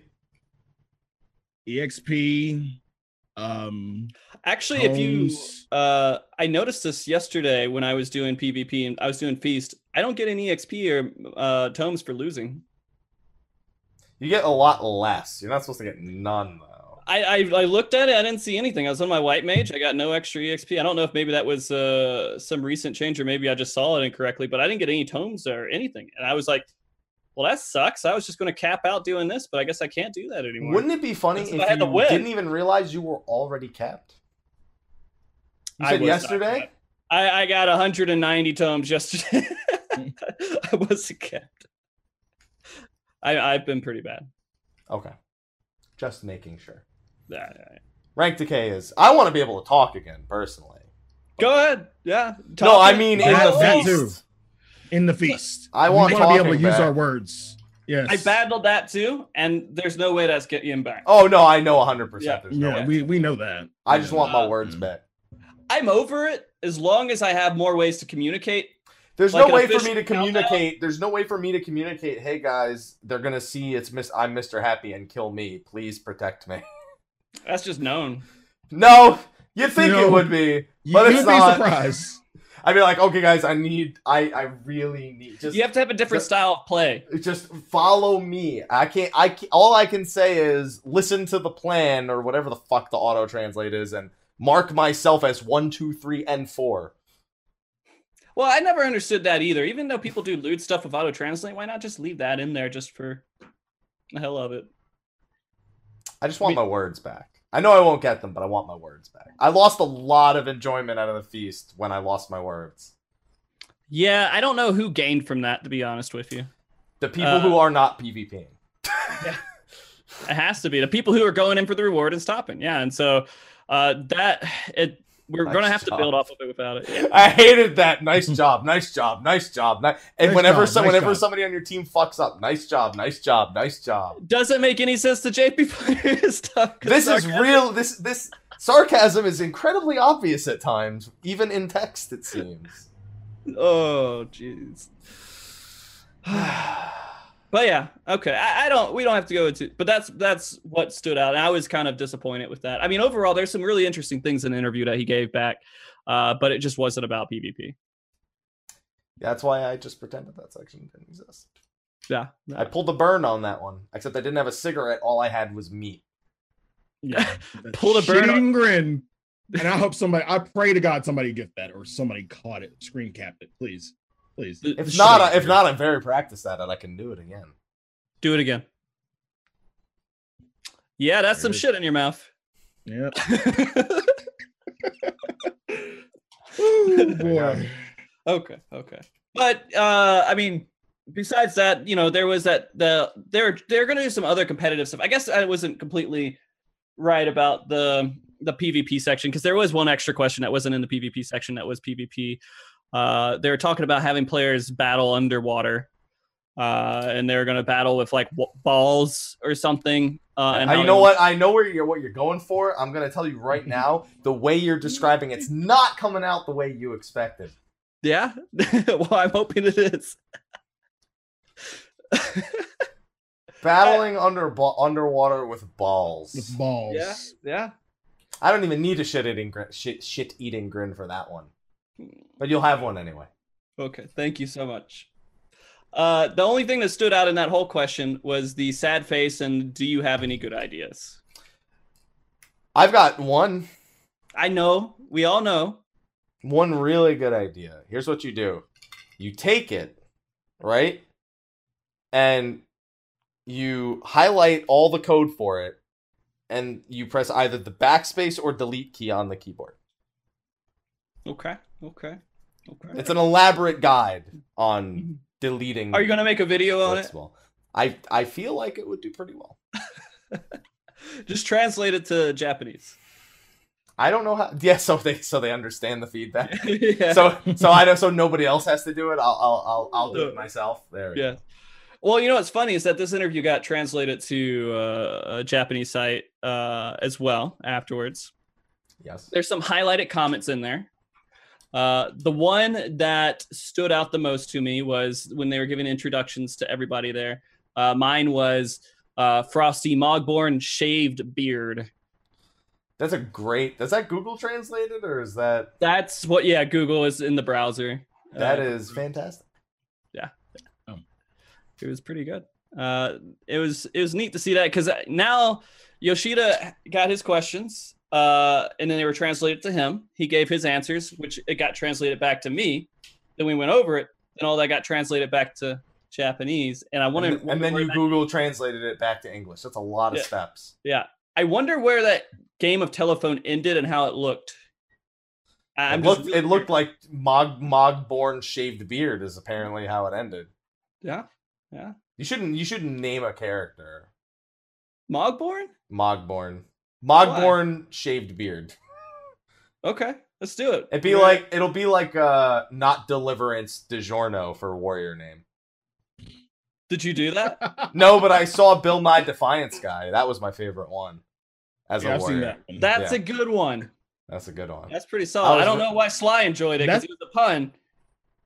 [SPEAKER 2] EXP. Um,
[SPEAKER 3] Actually, if you, uh, I noticed this yesterday when I was doing PvP and I was doing Feast. I don't get any XP or uh, tomes for losing.
[SPEAKER 1] You get a lot less. You're not supposed to get none though.
[SPEAKER 3] I, I I looked at it. I didn't see anything. I was on my white mage. I got no extra EXP. I don't know if maybe that was uh, some recent change or maybe I just saw it incorrectly. But I didn't get any tomes or anything. And I was like, well, that sucks. I was just going to cap out doing this, but I guess I can't do that anymore.
[SPEAKER 1] Wouldn't it be funny if
[SPEAKER 3] if I had to
[SPEAKER 1] you
[SPEAKER 3] win.
[SPEAKER 1] didn't even realize you were already capped? You
[SPEAKER 3] I
[SPEAKER 1] said
[SPEAKER 3] was
[SPEAKER 1] yesterday.
[SPEAKER 3] I, I got 190 tomes yesterday. I wasn't kept. I I've been pretty bad.
[SPEAKER 1] Okay, just making sure.
[SPEAKER 3] Yeah, yeah, yeah.
[SPEAKER 1] Rank decay is. I want to be able to talk again personally.
[SPEAKER 3] Go ahead. Yeah.
[SPEAKER 1] no, I mean in the
[SPEAKER 2] that
[SPEAKER 1] feast.
[SPEAKER 2] Too. in the feast.
[SPEAKER 1] I want
[SPEAKER 2] wanna be able to
[SPEAKER 1] talking
[SPEAKER 2] use
[SPEAKER 1] back.
[SPEAKER 2] our words. Yes.
[SPEAKER 3] I battled that too, and there's no way that's getting him back.
[SPEAKER 1] Oh no, I know 100. percent
[SPEAKER 3] Yeah.
[SPEAKER 1] There's no
[SPEAKER 2] Yeah,
[SPEAKER 1] way.
[SPEAKER 2] we we know that.
[SPEAKER 1] I just want my words
[SPEAKER 2] mm.
[SPEAKER 1] back.
[SPEAKER 3] I'm over it as long as I have more ways to communicate.
[SPEAKER 1] There's
[SPEAKER 3] Like
[SPEAKER 1] no way for me
[SPEAKER 3] official
[SPEAKER 1] to
[SPEAKER 3] countdown?
[SPEAKER 1] communicate. There's no way for me to communicate. Hey guys, they're gonna see it's Miss. I'm Mr. Happy and kill me. Please protect me.
[SPEAKER 3] That's just known.
[SPEAKER 1] no, you think it would be, but
[SPEAKER 2] you'd
[SPEAKER 1] it's
[SPEAKER 2] be
[SPEAKER 1] not.
[SPEAKER 2] surprised.
[SPEAKER 1] I'd be like, okay, guys, I need. I I really need. Just
[SPEAKER 3] You have to have a different
[SPEAKER 1] Just-
[SPEAKER 3] style of play.
[SPEAKER 1] just follow me. I can't. I can't, all I can say is listen to the plan or whatever the fuck the auto translate is, and mark myself as one, two, three, and four.
[SPEAKER 3] Well, I never understood that either. Even though people do lewd stuff with auto translate, why not just leave that in there just for the hell of it?
[SPEAKER 1] I just want
[SPEAKER 3] Me-
[SPEAKER 1] my words back. I know I won't get them, but I want my words back. I lost a lot of enjoyment out of the feast when I lost my words.
[SPEAKER 3] Yeah, I don't know who gained from that, to be honest with you.
[SPEAKER 1] The people
[SPEAKER 3] Uh,
[SPEAKER 1] who are not PvPing.
[SPEAKER 3] It has to be the people who are going in for the reward and stopping. Yeah, and so uh, that it we're
[SPEAKER 1] Nice
[SPEAKER 3] gonna have to build off of it without it. Yeah.
[SPEAKER 1] I hated that. Nice job. Nice job. Nice job. Ni- and
[SPEAKER 2] Nice
[SPEAKER 1] whenever
[SPEAKER 2] job,
[SPEAKER 1] so,
[SPEAKER 2] nice
[SPEAKER 1] whenever
[SPEAKER 2] job.
[SPEAKER 1] somebody on your team fucks up, nice job. Nice job. Nice job.
[SPEAKER 3] Doesn't make any sense to JP players stuff. 'cause
[SPEAKER 1] This is real. This this sarcasm is incredibly obvious at times, even in text. It seems.
[SPEAKER 3] Oh, jeez. But yeah, okay. I, I don't. We don't have to go into. But that's that's what stood out. And I was kind of disappointed with that. I mean, overall, there's some really interesting things in the interview that he gave back, uh, but it just wasn't about PvP.
[SPEAKER 1] That's why I just pretended that section didn't exist.
[SPEAKER 3] Yeah.
[SPEAKER 1] I pulled a burn on that one, except I didn't have a cigarette. All I had was meat.
[SPEAKER 2] Yeah. that
[SPEAKER 3] Pull the burn
[SPEAKER 2] shit-eating grin. And I hope somebody. I pray to God somebody get that or somebody caught it, screen capped it, please, please.
[SPEAKER 3] The-
[SPEAKER 1] If not,
[SPEAKER 2] shit-eating
[SPEAKER 1] if not, I'm very practiced at it. I can do it again.
[SPEAKER 3] Do it again. Yeah, that's some
[SPEAKER 2] There it is.
[SPEAKER 3] shit in your mouth.
[SPEAKER 2] Yep. Oh boy.
[SPEAKER 3] Okay, okay. But uh I mean, besides that, you know, there was that the they're they're gonna do some other competitive stuff. I guess I wasn't completely right about the the PvP section because there was one extra question that wasn't in the PvP section that was PvP. Uh they were talking about having players battle underwater. uh, and they're gonna battle with like w- balls or something. Uh, and how
[SPEAKER 1] you know
[SPEAKER 3] they-
[SPEAKER 1] what? I know where you're what you're going for. I'm gonna tell you right now. The way you're describing it's not coming out the way you expected.
[SPEAKER 3] Yeah. well, I'm hoping it is.
[SPEAKER 1] Battling under underwater with balls.
[SPEAKER 2] with balls.
[SPEAKER 3] yeah. Yeah.
[SPEAKER 1] I don't even need a shit eating grin, shit shit eating grin for that one. But you'll have one anyway.
[SPEAKER 3] Okay. Thank you so much. Uh, the only thing that stood out in that whole question was the sad face and do you have any good ideas?
[SPEAKER 1] I've got one
[SPEAKER 3] I know. We all know.
[SPEAKER 1] one really good idea. Here's what you do. You take it, right? And you highlight all the code for it and you press either the backspace or delete key on the keyboard.
[SPEAKER 3] Okay. Okay. Okay.
[SPEAKER 1] It's an elaborate guide on deleting
[SPEAKER 3] Are you gonna make a video on it?
[SPEAKER 1] Blitzball. I I feel like it would do pretty well.
[SPEAKER 3] Just translate it to Japanese.
[SPEAKER 1] I don't know how. Yeah, so they so they understand the feedback.
[SPEAKER 3] yeah.
[SPEAKER 1] So so I don't so nobody else has to do it. I'll I'll I'll, I'll do it myself. There. we
[SPEAKER 3] yeah. Well, you know what's funny is that this interview got translated to uh, a Japanese site uh, as well afterwards.
[SPEAKER 1] Yes.
[SPEAKER 3] There's some highlighted comments in there. Uh, the one that stood out the most to me was when they were giving introductions to everybody there. Uh, mine was uh, Frosty Mogborn shaved beard.
[SPEAKER 1] That's a great. Does that Google translated or is that
[SPEAKER 3] That's what, yeah, Google is in the browser.
[SPEAKER 1] that
[SPEAKER 3] Uh,
[SPEAKER 1] is fantastic?
[SPEAKER 3] it was pretty good. Uh, it was it was neat to see that because now Yoshida got his questions, uh, and then they were translated to him. He gave his answers, which it got translated back to me. Then we went over it, and all that got translated back to Japanese. And I
[SPEAKER 1] And,
[SPEAKER 3] wonder,
[SPEAKER 1] then- and then you
[SPEAKER 3] that-
[SPEAKER 1] Google translated it back to English. That's a lot of
[SPEAKER 3] Yeah.
[SPEAKER 1] steps.
[SPEAKER 3] yeah, I wonder where that game of telephone ended and how it looked. I'm
[SPEAKER 1] it
[SPEAKER 3] just
[SPEAKER 1] looked,
[SPEAKER 3] really
[SPEAKER 1] it looked like Mog Mogborn shaved beard is apparently how it ended.
[SPEAKER 3] yeah, yeah.
[SPEAKER 1] You shouldn't you shouldn't name a character
[SPEAKER 3] Mogborn.
[SPEAKER 1] Mogborn. Mogborn shaved beard.
[SPEAKER 3] Okay, let's do it.
[SPEAKER 1] It'd be like it'll be like uh not Deliverance DiGiorno for warrior name.
[SPEAKER 3] Did you do that?
[SPEAKER 1] No, but I saw Bill Nye Defiance guy. That was my favorite one. As
[SPEAKER 2] yeah,
[SPEAKER 1] a
[SPEAKER 2] I've
[SPEAKER 1] warrior.
[SPEAKER 2] seen that. one.
[SPEAKER 3] That's
[SPEAKER 1] Yeah.
[SPEAKER 3] a good one.
[SPEAKER 1] That's a good one.
[SPEAKER 3] That's pretty solid. I,
[SPEAKER 1] was
[SPEAKER 3] don't know why Sly enjoyed it because it was a pun.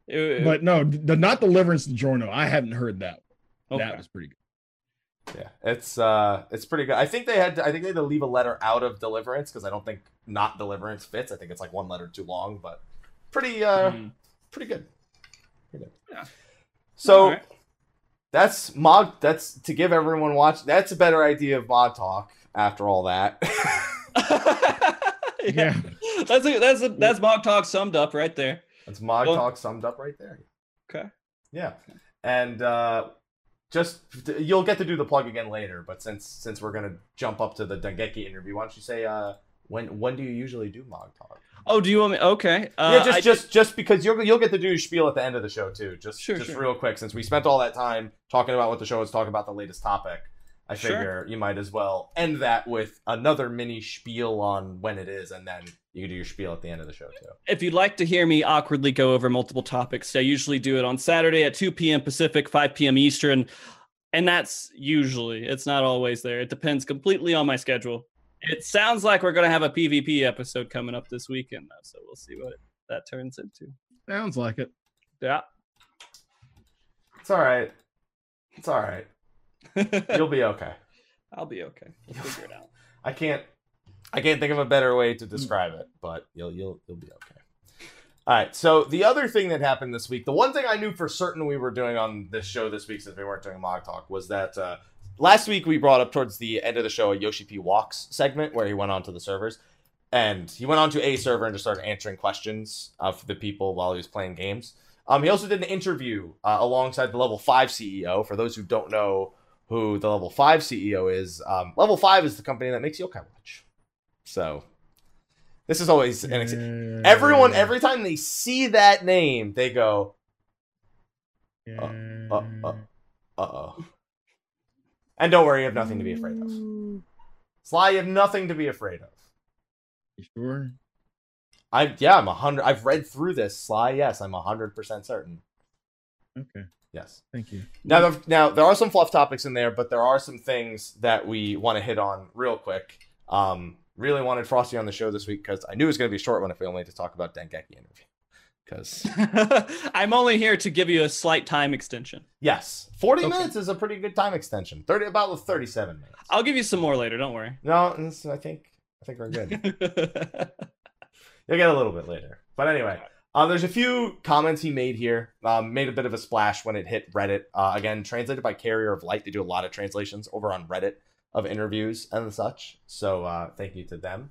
[SPEAKER 3] It-
[SPEAKER 2] But no, the not deliverance to Jorno. I haven't heard that.
[SPEAKER 3] okay.
[SPEAKER 2] That was pretty good.
[SPEAKER 1] Yeah, it's uh, it's pretty good. I think they had to, I think they had to leave a letter out of Deliverance because I don't think not Deliverance fits. I think it's like one letter too long, but pretty uh,
[SPEAKER 3] Mm.
[SPEAKER 1] pretty good. Pretty good.
[SPEAKER 3] Yeah.
[SPEAKER 1] So
[SPEAKER 3] Alright.
[SPEAKER 1] that's Mog. That's to give everyone watch. That's a better idea of Mog Talk after all that.
[SPEAKER 3] yeah.
[SPEAKER 2] Yeah.
[SPEAKER 3] That's a, that's a, that's Mog Talk summed up right there.
[SPEAKER 1] that's Mog
[SPEAKER 3] Well-
[SPEAKER 1] Talk summed up right there.
[SPEAKER 3] Okay.
[SPEAKER 1] Yeah, and uh, just you'll get to do the plug again later. But since since we're gonna jump up to the Dengeki interview, why don't you say uh, when when do you usually do Mog Talk?
[SPEAKER 3] Oh, do you want me? Okay. Uh,
[SPEAKER 1] yeah, just
[SPEAKER 3] I-
[SPEAKER 1] just just because you'll you'll get to do your spiel at the end of the show too. Just
[SPEAKER 3] Sure,
[SPEAKER 1] just
[SPEAKER 3] sure.
[SPEAKER 1] real quick, since we spent all that time talking about what the show is, talking about the latest topic. I
[SPEAKER 3] Sure.
[SPEAKER 1] figure you might as well end that with another mini spiel on when it is, and then you can do your spiel at the end of the show too.
[SPEAKER 3] if you'd like to hear me awkwardly go over multiple topics, I usually do it on Saturday at 2 p.m. Pacific, 5 p.m. Eastern. And that's usually, it's not always there. It depends completely on my schedule. It sounds like we're going to have a PvP episode coming up this weekend, though. So we'll see what that turns into.
[SPEAKER 2] Sounds like it.
[SPEAKER 3] Yeah.
[SPEAKER 1] It's all right. It's all right. You'll be okay.
[SPEAKER 3] I'll be okay. We'll figure it out.
[SPEAKER 1] I can't I can't think of a better way to describe it, but you'll you'll you'll be okay. All right. So the other thing that happened this week, the one thing I knew for certain we were doing on this show this week, since we weren't doing a Mog Talk, was that uh, last week we brought up towards the end of the show a Yoshi P walks segment where he went onto the servers, and he went onto a server and just started answering questions of the people while he was playing games. Um, he also did an interview uh, alongside the level five CEO. For those who don't know who the level five CEO is, um, level five is the company that makes Yokai Watch. So this is always an ex- everyone every time they see that name, they go, uh, uh, uh oh. And don't worry, you have nothing to be afraid of. Sly, you have nothing to be afraid of.
[SPEAKER 2] You sure?
[SPEAKER 1] I yeah, I'm a hundred. I've read through this. Sly, yes, I'm a hundred percent certain.
[SPEAKER 2] Okay.
[SPEAKER 1] Yes.
[SPEAKER 2] Thank you.
[SPEAKER 1] Now, the, now there are some fluff topics in there, but there are some things that we want to hit on real quick. Um, really wanted Frosty on the show this week because I knew it was going to be a short one if we only had to talk about Dengeki interview. Because
[SPEAKER 3] I'm only here to give you a slight time extension.
[SPEAKER 1] yes, forty
[SPEAKER 3] Okay.
[SPEAKER 1] minutes is a pretty good time extension. Thirty about thirty-seven minutes.
[SPEAKER 3] I'll give you some more later. Don't worry.
[SPEAKER 1] No, this- I think I think we're good. You'll get a little bit later. But anyway, uh, there's a few comments he made here. Um, made a bit of a splash when it hit Reddit. Uh, again, translated by Carrier of Light. They do a lot of translations over on Reddit of interviews and such. So uh, thank you to them.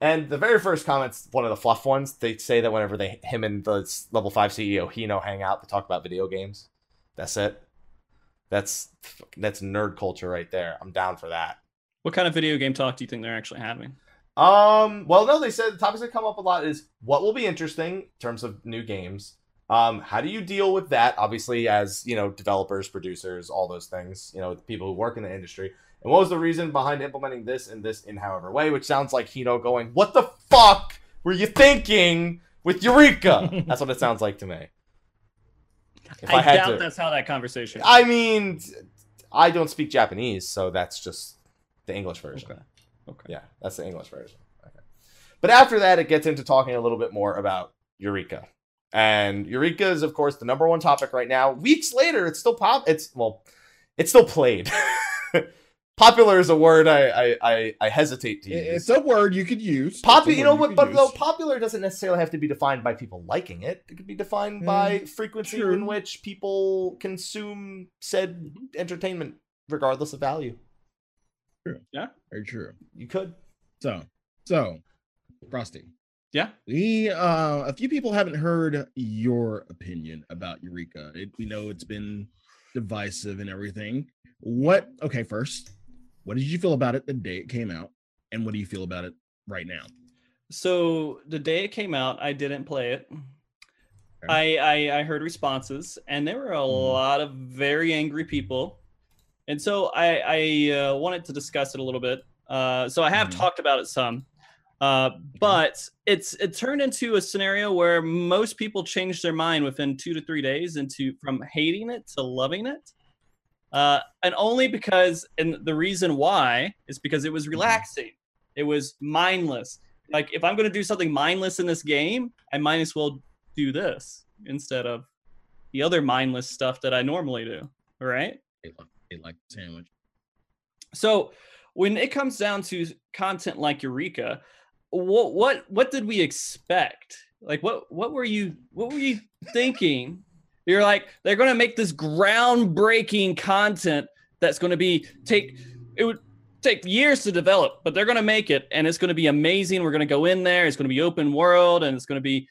[SPEAKER 1] And the very first comment's one of the fluff ones. They say that whenever they him and the level five CEO Hino hang out, they talk about video games. That's it. That's that's nerd culture right there. I'm down for that.
[SPEAKER 3] what kind of video game talk do you think they're actually having?
[SPEAKER 1] Um. Well, no. They said the topics that come up a lot is what will be interesting in terms of new games. Um. How do you deal with that? Obviously, as you know, developers, producers, all those things. You know, people who work in the industry. And what was the reason behind implementing this and this in however way? Which sounds like Hino going, "What the fuck were you thinking with Eureka?" That's what it sounds like to me. If
[SPEAKER 3] I,
[SPEAKER 1] I,
[SPEAKER 3] doubt
[SPEAKER 1] to,
[SPEAKER 3] that's how that conversation.
[SPEAKER 1] I mean, I don't speak Japanese, so that's just the English version.
[SPEAKER 3] Okay. Okay.
[SPEAKER 1] Yeah, that's the English version. Okay. But after that, it gets into talking a little bit more about Eureka. And Eureka is, of course, the number one topic right now. Weeks later, it's still pop. It's well, it's still played. Popular is a word I I, I, I hesitate to use.
[SPEAKER 2] It's a word you could use.
[SPEAKER 1] Popu-
[SPEAKER 2] It's a
[SPEAKER 1] you know what?
[SPEAKER 2] could
[SPEAKER 1] But
[SPEAKER 2] use.
[SPEAKER 1] though popular doesn't necessarily have to be defined by people liking it. It could be defined
[SPEAKER 2] Mm,
[SPEAKER 1] by frequency
[SPEAKER 2] true.
[SPEAKER 1] in which people consume said entertainment, regardless of value. True. Yeah.
[SPEAKER 2] Very true.
[SPEAKER 1] You could.
[SPEAKER 2] So, so, Frosty.
[SPEAKER 3] Yeah.
[SPEAKER 2] We uh a few people haven't heard your opinion about Eureka. It, we know it's been divisive and everything. What okay, first, what did you feel about it the day it came out? And what do you feel about it right now?
[SPEAKER 3] So the day it came out, I didn't play it. I, I I heard responses, and there were a
[SPEAKER 2] Mhm.
[SPEAKER 3] lot of very angry people, and so I I uh, wanted to discuss it a little bit. Uh, so I have
[SPEAKER 2] Mhm.
[SPEAKER 3] talked about it some, uh, but it's it turned into a scenario where most people changed their mind within two to three days into from hating it to loving it, uh, and only because and the reason why is because it was relaxing, it was mindless. Like if I'm going to do something mindless in this game, I might as well do this instead of the other mindless stuff that I normally do. All right.
[SPEAKER 2] They like, they like sandwich.
[SPEAKER 3] So when it comes down to content like Eureka, what what what did we expect? Like what what were you what were you thinking? You're like they're going to make this groundbreaking content that's going to be take it would take years to develop, but they're going to make it and it's going to be amazing. We're going to go in there, it's going to be open world and it's going to be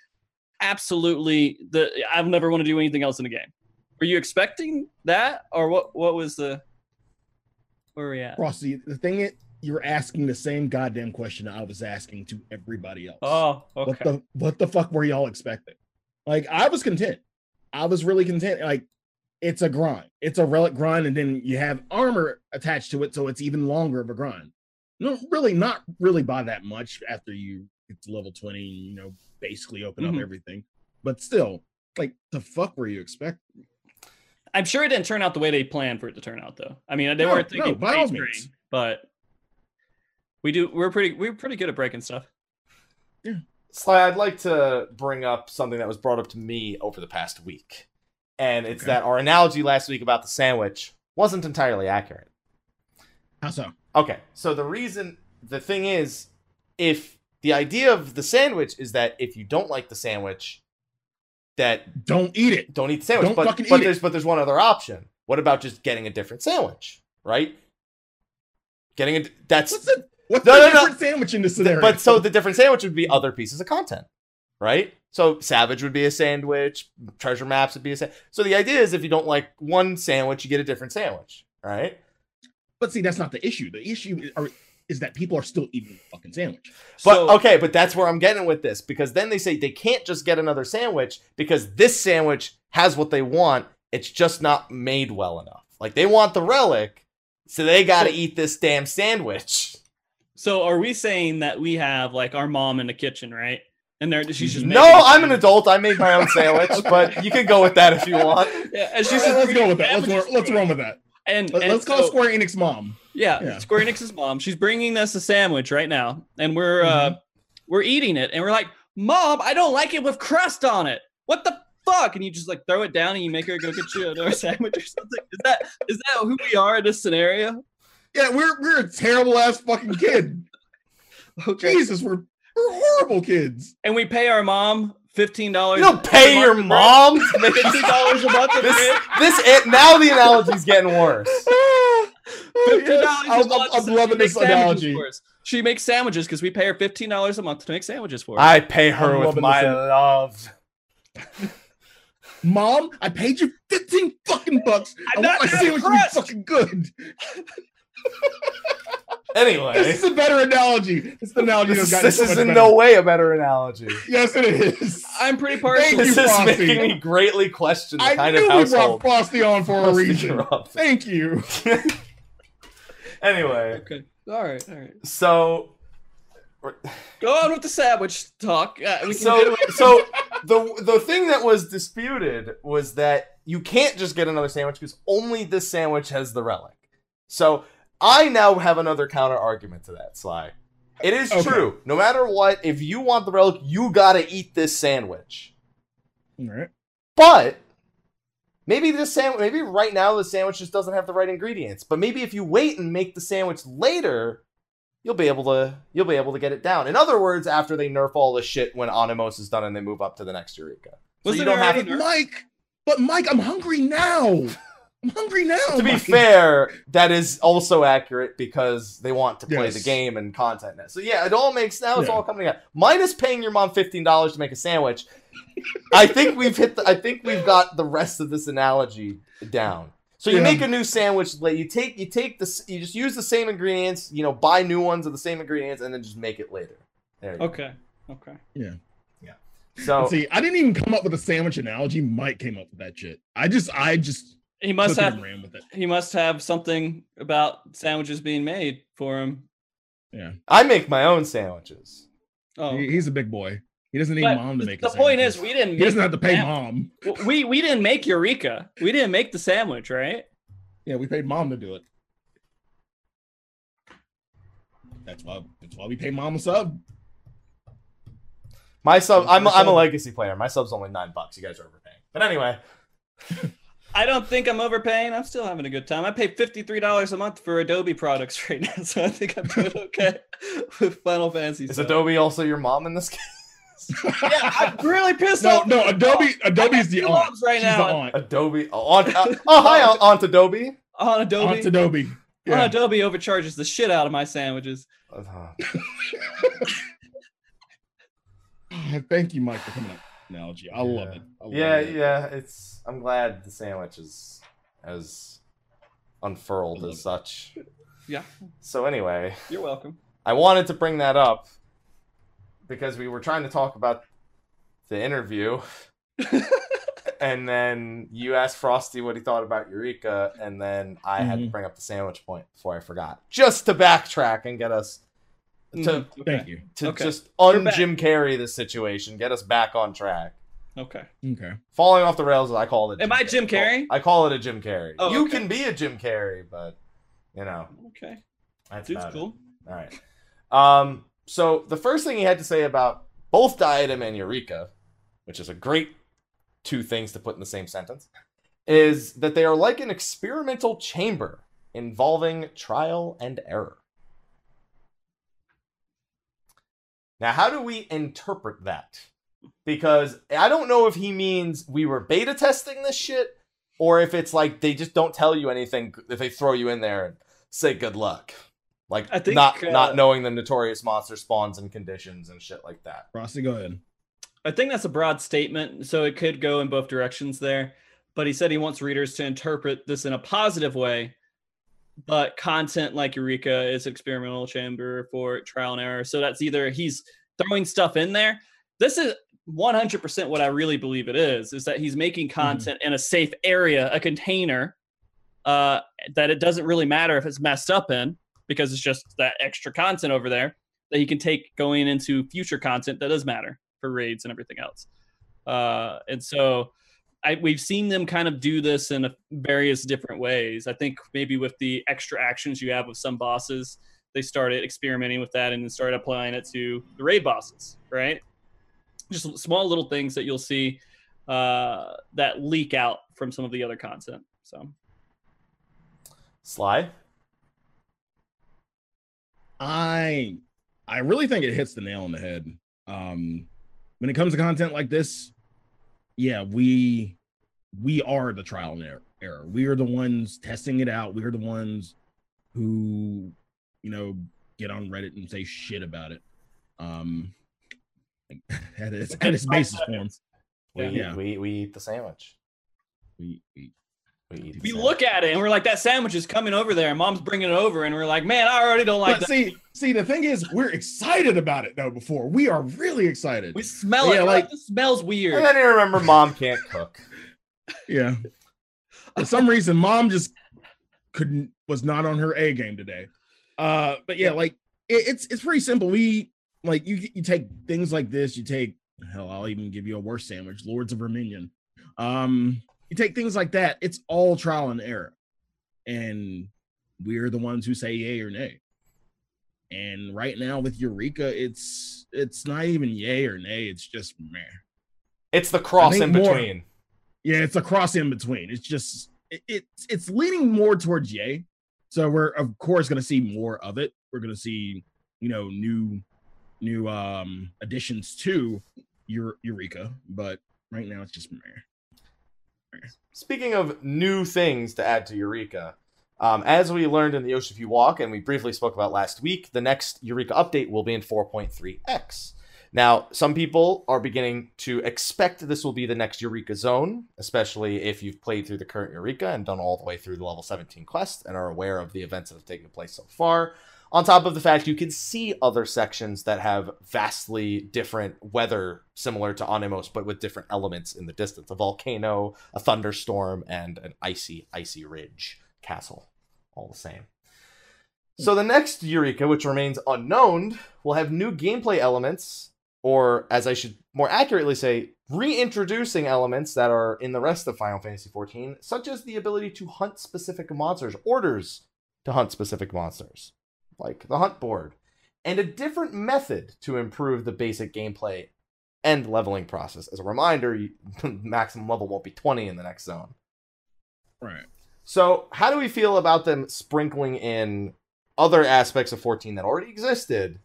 [SPEAKER 3] absolutely the I've never want to do anything else in the game. Were you expecting that or what what was the where are we at?
[SPEAKER 2] Frosty, the thing is you're asking the same goddamn question I was asking to everybody else.
[SPEAKER 3] Oh, okay.
[SPEAKER 2] What the what the fuck were y'all expecting? Like I was content. I was really content. Like it's a grind. It's a relic grind, and then you have armor attached to it, so it's even longer of a grind. No, really, not really by that much after you get to level 20, you know, basically open
[SPEAKER 3] Mhm.
[SPEAKER 2] up everything. But still, like the fuck were you expecting?
[SPEAKER 3] I'm sure it didn't turn out the way they planned for it to turn out, though. I mean, they
[SPEAKER 2] No,
[SPEAKER 3] weren't thinking
[SPEAKER 2] no, by all means.
[SPEAKER 3] but we do. We're pretty. We're pretty good at breaking stuff.
[SPEAKER 1] Sly, I'd like to bring up something that was brought up to me over the past week. And it's
[SPEAKER 2] Okay.
[SPEAKER 1] that our analogy last week about the sandwich wasn't entirely accurate.
[SPEAKER 2] How so?
[SPEAKER 1] Okay, so the reason, the thing is, if the idea of the sandwich is that if you don't like the sandwich, that
[SPEAKER 2] Don't eat it.
[SPEAKER 1] don't eat the sandwich.
[SPEAKER 2] Don't
[SPEAKER 1] but
[SPEAKER 2] fucking
[SPEAKER 1] but
[SPEAKER 2] eat it.
[SPEAKER 1] there's but there's one other option. What about just getting a different sandwich, right? Getting a that's
[SPEAKER 2] what's
[SPEAKER 1] No,
[SPEAKER 2] the
[SPEAKER 1] no, no.
[SPEAKER 2] different sandwich in this scenario?
[SPEAKER 1] but so the different sandwich would be other pieces of content, right? So Savage would be a sandwich, Treasure Maps would be a sandwich. So the idea is if you don't like one sandwich, you get a different sandwich, right?
[SPEAKER 2] But see, that's not the issue. The issue is, are, is that people are still eating the fucking sandwich.
[SPEAKER 1] But
[SPEAKER 3] So-
[SPEAKER 1] okay, but that's where I'm getting with this because then they say they can't just get another sandwich because this sandwich has what they want. It's just not made well enough. Like they want the relic, so they got to
[SPEAKER 3] So-
[SPEAKER 1] eat this damn sandwich.
[SPEAKER 3] So, are we saying that we have like our mom in the kitchen, right? and there she's just
[SPEAKER 1] No,
[SPEAKER 3] making a
[SPEAKER 1] I'm an adult. I made my own sandwich, but you can go with that if you want.
[SPEAKER 3] Yeah, and she's
[SPEAKER 2] Let's,
[SPEAKER 3] just
[SPEAKER 2] let's go with that. Let's
[SPEAKER 3] sandwiches
[SPEAKER 2] let's run with that.
[SPEAKER 3] And,
[SPEAKER 2] Let,
[SPEAKER 3] and
[SPEAKER 2] us call
[SPEAKER 3] so-
[SPEAKER 2] Square Enix mom.
[SPEAKER 3] Yeah,
[SPEAKER 2] Yeah.
[SPEAKER 3] Square Enix's mom. She's bringing us a sandwich right now, and we're uh we're eating it, and we're like, "Mom, I don't like it with crust on it. What the fuck?" And you just like throw it down, and you make her go get you another sandwich or something. Is that is that who we are in this scenario?
[SPEAKER 2] Yeah, we're we're a terrible ass fucking kid.
[SPEAKER 3] Okay.
[SPEAKER 2] Jesus, we're we're horrible kids.
[SPEAKER 3] And we pay our mom fifteen dollars.
[SPEAKER 1] You don't pay your mom.
[SPEAKER 3] fifteen dollars a month.
[SPEAKER 1] This, this, it, now the analogy's getting worse.
[SPEAKER 3] Uh, fifteen dollars
[SPEAKER 2] I'm,
[SPEAKER 3] a month.
[SPEAKER 2] I'm, I'm
[SPEAKER 3] she
[SPEAKER 2] loving
[SPEAKER 3] makes
[SPEAKER 2] this
[SPEAKER 3] sandwiches
[SPEAKER 2] analogy.
[SPEAKER 3] She makes sandwiches because we pay her fifteen dollars a month to make sandwiches for us.
[SPEAKER 1] I pay her
[SPEAKER 2] I'm
[SPEAKER 1] with my love.
[SPEAKER 2] Mom, I paid you 15 fucking bucks. I
[SPEAKER 3] I'm
[SPEAKER 2] want
[SPEAKER 3] not
[SPEAKER 2] my
[SPEAKER 3] doing
[SPEAKER 2] sandwich to be fucking good.
[SPEAKER 1] Anyway,
[SPEAKER 2] This is a better analogy. It's the analogy
[SPEAKER 1] this, this
[SPEAKER 2] so
[SPEAKER 1] is in
[SPEAKER 2] better.
[SPEAKER 1] no way a better analogy.
[SPEAKER 2] Yes, it is.
[SPEAKER 3] I'm pretty partial.
[SPEAKER 2] Thank
[SPEAKER 1] This
[SPEAKER 2] you,
[SPEAKER 1] is
[SPEAKER 2] Frosty.
[SPEAKER 1] making me greatly question the
[SPEAKER 2] I
[SPEAKER 1] kind
[SPEAKER 2] knew
[SPEAKER 1] of
[SPEAKER 2] we brought. Frosty on for a reason.
[SPEAKER 1] grew.
[SPEAKER 2] Thank you.
[SPEAKER 1] anyway,
[SPEAKER 3] Okay. All right. All right.
[SPEAKER 1] so
[SPEAKER 3] Go on with the sandwich talk. Uh, we can
[SPEAKER 1] so so the the thing that was disputed was that you can't just get another sandwich because only this sandwich has the relic. So I now have another counter argument to that, Sly. It is
[SPEAKER 2] Okay.
[SPEAKER 1] true. No matter what, if you want the relic, you gotta eat this sandwich.
[SPEAKER 2] All right.
[SPEAKER 1] But maybe this sandwich, maybe right now the sandwich just doesn't have the right ingredients. But maybe if you wait and make the sandwich later, you'll be able to you'll be able to get it down. In other words, after they nerf all the shit when Anemos is done and they move up to the next Eureka. So
[SPEAKER 3] Was
[SPEAKER 1] you don't have to.
[SPEAKER 3] nerfed?
[SPEAKER 2] Mike, but Mike, I'm hungry now. I'm hungry now.
[SPEAKER 1] To be
[SPEAKER 2] Mike.
[SPEAKER 1] fair, that is also accurate because they want to play
[SPEAKER 2] Yes.
[SPEAKER 1] the game and content now. So yeah, it all makes now it's
[SPEAKER 2] Yeah.
[SPEAKER 1] all coming together. Minus paying your mom fifteen dollars to make a sandwich. I think we've hit. The, I think we've got the rest of this analogy down. So you
[SPEAKER 2] Yeah.
[SPEAKER 1] make a new sandwich. like, You take you take this. You just use the same ingredients. You know, buy new ones of the same ingredients, and then just make it later. There you go.
[SPEAKER 3] Okay. Okay. Yeah. Yeah.
[SPEAKER 1] So
[SPEAKER 2] See, I didn't even come up with a sandwich analogy. Mike came up with that shit. I just, I just
[SPEAKER 3] He must have.
[SPEAKER 2] ran with it.
[SPEAKER 3] He must have something about sandwiches being made for him.
[SPEAKER 2] Yeah,
[SPEAKER 1] I make my own sandwiches.
[SPEAKER 3] Oh.
[SPEAKER 2] he, he's a big boy. He doesn't need
[SPEAKER 3] But
[SPEAKER 2] mom to make.
[SPEAKER 3] the
[SPEAKER 2] his
[SPEAKER 3] point is, we didn't.
[SPEAKER 2] he
[SPEAKER 3] Make
[SPEAKER 2] doesn't have to pay
[SPEAKER 3] sam-
[SPEAKER 2] mom.
[SPEAKER 3] We we didn't make Eureka. We didn't make the sandwich, right?
[SPEAKER 2] Yeah, we paid mom to do it. That's why. That's why we pay mom a sub.
[SPEAKER 1] My sub. I'm I'm a legacy player. My sub's only nine bucks. You guys are overpaying. But anyway,
[SPEAKER 3] I don't think I'm overpaying. I'm still having a good time. I pay fifty three dollars a month for Adobe products right now, so I think I'm doing okay with Final Fantasy.
[SPEAKER 1] is
[SPEAKER 3] stuff.
[SPEAKER 1] Adobe also your mom in this case?
[SPEAKER 3] Yeah, I'm really pissed
[SPEAKER 2] No,
[SPEAKER 3] off.
[SPEAKER 2] no, Adobe. Adobe's the
[SPEAKER 3] two
[SPEAKER 2] aunt.
[SPEAKER 3] right
[SPEAKER 2] She's
[SPEAKER 3] now.
[SPEAKER 2] the aunt.
[SPEAKER 1] Adobe. Oh, aunt, uh, oh hi, Aunt, Aunt Adobe.
[SPEAKER 3] on Adobe.
[SPEAKER 2] Aunt Adobe.
[SPEAKER 3] On
[SPEAKER 2] Yeah.
[SPEAKER 3] Adobe overcharges the shit out of my sandwiches.
[SPEAKER 1] Uh,
[SPEAKER 2] Thank you, Mike, for coming up with the analogy. I love it. I love
[SPEAKER 1] yeah,
[SPEAKER 2] it.
[SPEAKER 1] yeah. It's. I'm glad the sandwich is as unfurled
[SPEAKER 2] I love
[SPEAKER 1] as
[SPEAKER 2] it.
[SPEAKER 1] such.
[SPEAKER 3] Yeah,
[SPEAKER 1] So anyway,
[SPEAKER 3] you're welcome.
[SPEAKER 1] I wanted to bring that up because we were trying to talk about the interview. and then you asked Frosty what he thought about Eureka, and then I had to
[SPEAKER 2] Mhm.
[SPEAKER 1] bring up the sandwich point before I forgot. Just to backtrack and get us to
[SPEAKER 3] Mhm,
[SPEAKER 2] Thank you.
[SPEAKER 1] to
[SPEAKER 3] Okay.
[SPEAKER 1] just un Jim Carrey this situation, get us back on track.
[SPEAKER 3] Okay.
[SPEAKER 2] Okay.
[SPEAKER 1] Falling off the rails, I call it.
[SPEAKER 3] Am I Jim Carrey?
[SPEAKER 1] I call it a Jim Carrey.
[SPEAKER 3] Oh,
[SPEAKER 1] you
[SPEAKER 3] okay.
[SPEAKER 1] can be a Jim Carrey, but you know
[SPEAKER 3] Okay.
[SPEAKER 1] that's
[SPEAKER 3] Dude's
[SPEAKER 1] about it.
[SPEAKER 3] cool.
[SPEAKER 1] All right. Um. So the first thing he had to say about both Diadem and Eureka, which is a great two things to put in the same sentence, is that they are like an experimental chamber involving trial and error. Now, how do we interpret that? Because I don't know if he means we were beta testing this shit, or if it's like they just don't tell you anything if they throw you in there and say good luck. Like
[SPEAKER 3] I think,
[SPEAKER 1] not
[SPEAKER 3] uh,
[SPEAKER 1] not knowing the notorious monster spawns and conditions and shit like that.
[SPEAKER 2] Frosty, go ahead.
[SPEAKER 3] I think that's a broad statement, so it could go in both directions there. But he said he wants readers to interpret this in a positive way. But content like Eureka is experimental chamber for trial and error. So that's either he's throwing stuff in there. This is 100% what I really believe it is, is that he's making content in a safe area, a container uh, that it doesn't really matter if it's messed up in because it's just that extra content over there that he can take going into future content that does matter. for raids and everything else. Uh, and so I, we've seen them kind of do this in a, various different ways. I think maybe with the extra actions you have with some bosses, they started experimenting with that and then started applying it to the raid bosses, right? Just small little things that you'll see uh, that leak out from some of the other content. So,
[SPEAKER 1] Sly.
[SPEAKER 2] I I really think it hits the nail on the head. Um, when it comes to content like this, yeah, we we are the trial and error. We are the ones testing it out. We are the ones who, you know, get on Reddit and say shit about it. Um, at its, at its basis form.
[SPEAKER 1] We,
[SPEAKER 2] Yeah.
[SPEAKER 1] we, we eat the sandwich.
[SPEAKER 2] We,
[SPEAKER 1] eat
[SPEAKER 3] we
[SPEAKER 1] sandwich.
[SPEAKER 3] look at it and we're like, that sandwich is coming over there. And mom's bringing it over. And we're like, man, I already don't like
[SPEAKER 2] but
[SPEAKER 3] that.
[SPEAKER 2] see, see, the thing is, we're excited about it though. Before we are really excited.
[SPEAKER 3] We smell it.
[SPEAKER 2] Yeah,
[SPEAKER 3] We're like,
[SPEAKER 2] like-
[SPEAKER 3] this smells
[SPEAKER 1] And
[SPEAKER 3] weird.
[SPEAKER 1] then you remember mom can't cook.
[SPEAKER 2] Yeah. For some reason, mom just couldn't was not on her A game today. Uh, but yeah, like it, it's it's pretty simple. We like you you take things like this. You take hell, I'll even give you a worse sandwich, Lords of Verminion. Um, you take things like that. It's all trial and error, and we're the ones who say yay or nay. And right now with Eureka, it's it's not even yay or nay. It's just meh.
[SPEAKER 1] It's the cross in
[SPEAKER 2] more-
[SPEAKER 1] between.
[SPEAKER 2] Yeah, it's a cross in between. It's just it, it's it's leaning more towards yay. So we're of course going to see more of it. We're going to see you know new new um additions to Eur- Eureka, but right now it's just meh.
[SPEAKER 1] Speaking of new things to add to Eureka, um, as we learned in the Yoshi P Walk and we briefly spoke about last week, the next Eureka update will be in 4.3x. Now, some people are beginning to expect this will be the next Eureka zone, especially if you've played through the current Eureka and done all the way through the level 17 quest and are aware of the events that have taken place so far. On top of the fact you can see other sections that have vastly different weather similar to Anemos, but with different elements in the distance. A volcano, a thunderstorm, and an icy, icy ridge castle. All the same. So the next Eureka, which remains unknown, will have new gameplay elements, or as I should more accurately say, reintroducing elements that are in the rest of Final Fantasy XIV, such as the ability to hunt specific monsters, orders to hunt specific monsters, like the hunt board, and a different method to improve the basic gameplay and leveling process. As a reminder, you, maximum level won't be 20 in the next zone.
[SPEAKER 2] Right.
[SPEAKER 1] So, how do we feel about them sprinkling in other aspects of 14 that already existed?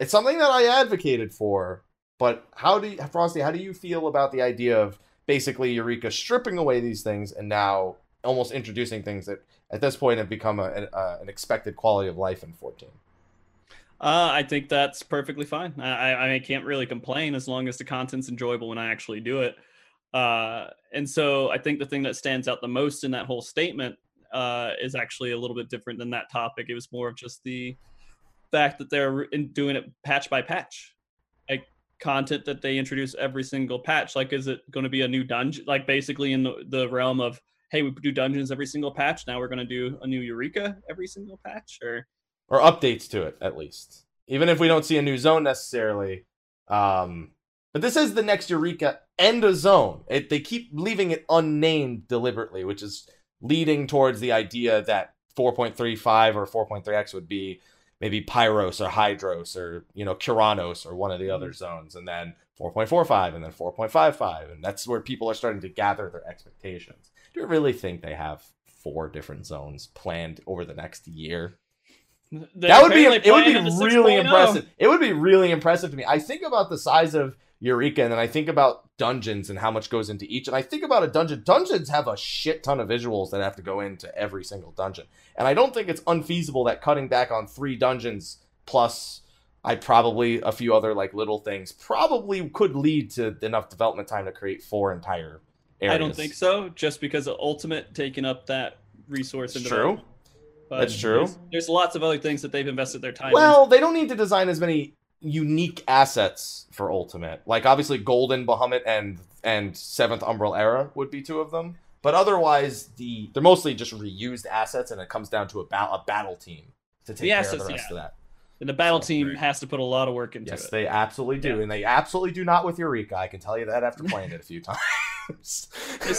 [SPEAKER 1] It's something that I advocated for, but how do you, Frosty, how do you feel about the idea of basically Eureka stripping away these things and now almost introducing things that at this point have become a, an, uh, an expected quality of life in 14?
[SPEAKER 3] Uh, I think that's perfectly fine. I, I can't really complain as long as the content's enjoyable when I actually do it. Uh, and so I think the thing that stands out the most in that whole statement uh, is actually a little bit different than that topic. It was more of just the fact that they're in doing it patch by patch, like content that they introduce every single patch. Like, is it going to be a new dungeon? Like, basically in the, the realm of, hey, we do dungeons every single patch. Now we're going to do a new Eureka every single patch, or?
[SPEAKER 1] Or updates to it at least. Even if we don't see a new zone necessarily um but this is the next eureka and a zone. It, they keep leaving it unnamed deliberately which is leading towards the idea that 4.35 or 4.3x would be maybe pyros or hydros or you know kuranos or one of the other zones and then 4.45 and then 4.55 and that's where people are starting to gather their expectations do you really think they have four different zones planned over the next year
[SPEAKER 3] They
[SPEAKER 1] that would be it would be
[SPEAKER 3] planned at the
[SPEAKER 1] really
[SPEAKER 3] oh.
[SPEAKER 1] impressive. It would be really impressive to me. I think about the size of Eureka and then I think about dungeons and how much goes into each and I think about a dungeon. Dungeons have a shit ton of visuals that have to go into every single dungeon. And I don't think it's unfeasible that cutting back on 3 dungeons plus I probably a few other like little things probably could lead to enough development time to create four entire areas.
[SPEAKER 3] I don't think so, just because of Ultimate taking up that resource.
[SPEAKER 1] It's
[SPEAKER 3] and
[SPEAKER 1] true.
[SPEAKER 3] But
[SPEAKER 1] That's true.
[SPEAKER 3] There's, there's lots of other things that they've invested their time.
[SPEAKER 1] Well, they don't need to design as many unique assets for Ultimate. Like obviously Golden Bahamut and and Seventh Umbral Era would be two of them. But otherwise, the they're mostly just reused assets, and it comes down to a, ba- a battle team to take
[SPEAKER 3] The
[SPEAKER 1] care
[SPEAKER 3] assets,
[SPEAKER 1] of the rest
[SPEAKER 3] yeah.
[SPEAKER 1] of that.
[SPEAKER 3] And the battle team
[SPEAKER 2] great.
[SPEAKER 3] has to put a lot of work into
[SPEAKER 1] Yes,
[SPEAKER 3] it.
[SPEAKER 1] they absolutely do,
[SPEAKER 3] Yeah.
[SPEAKER 1] and they absolutely do not with Eureka. I can tell you that after playing it a few times.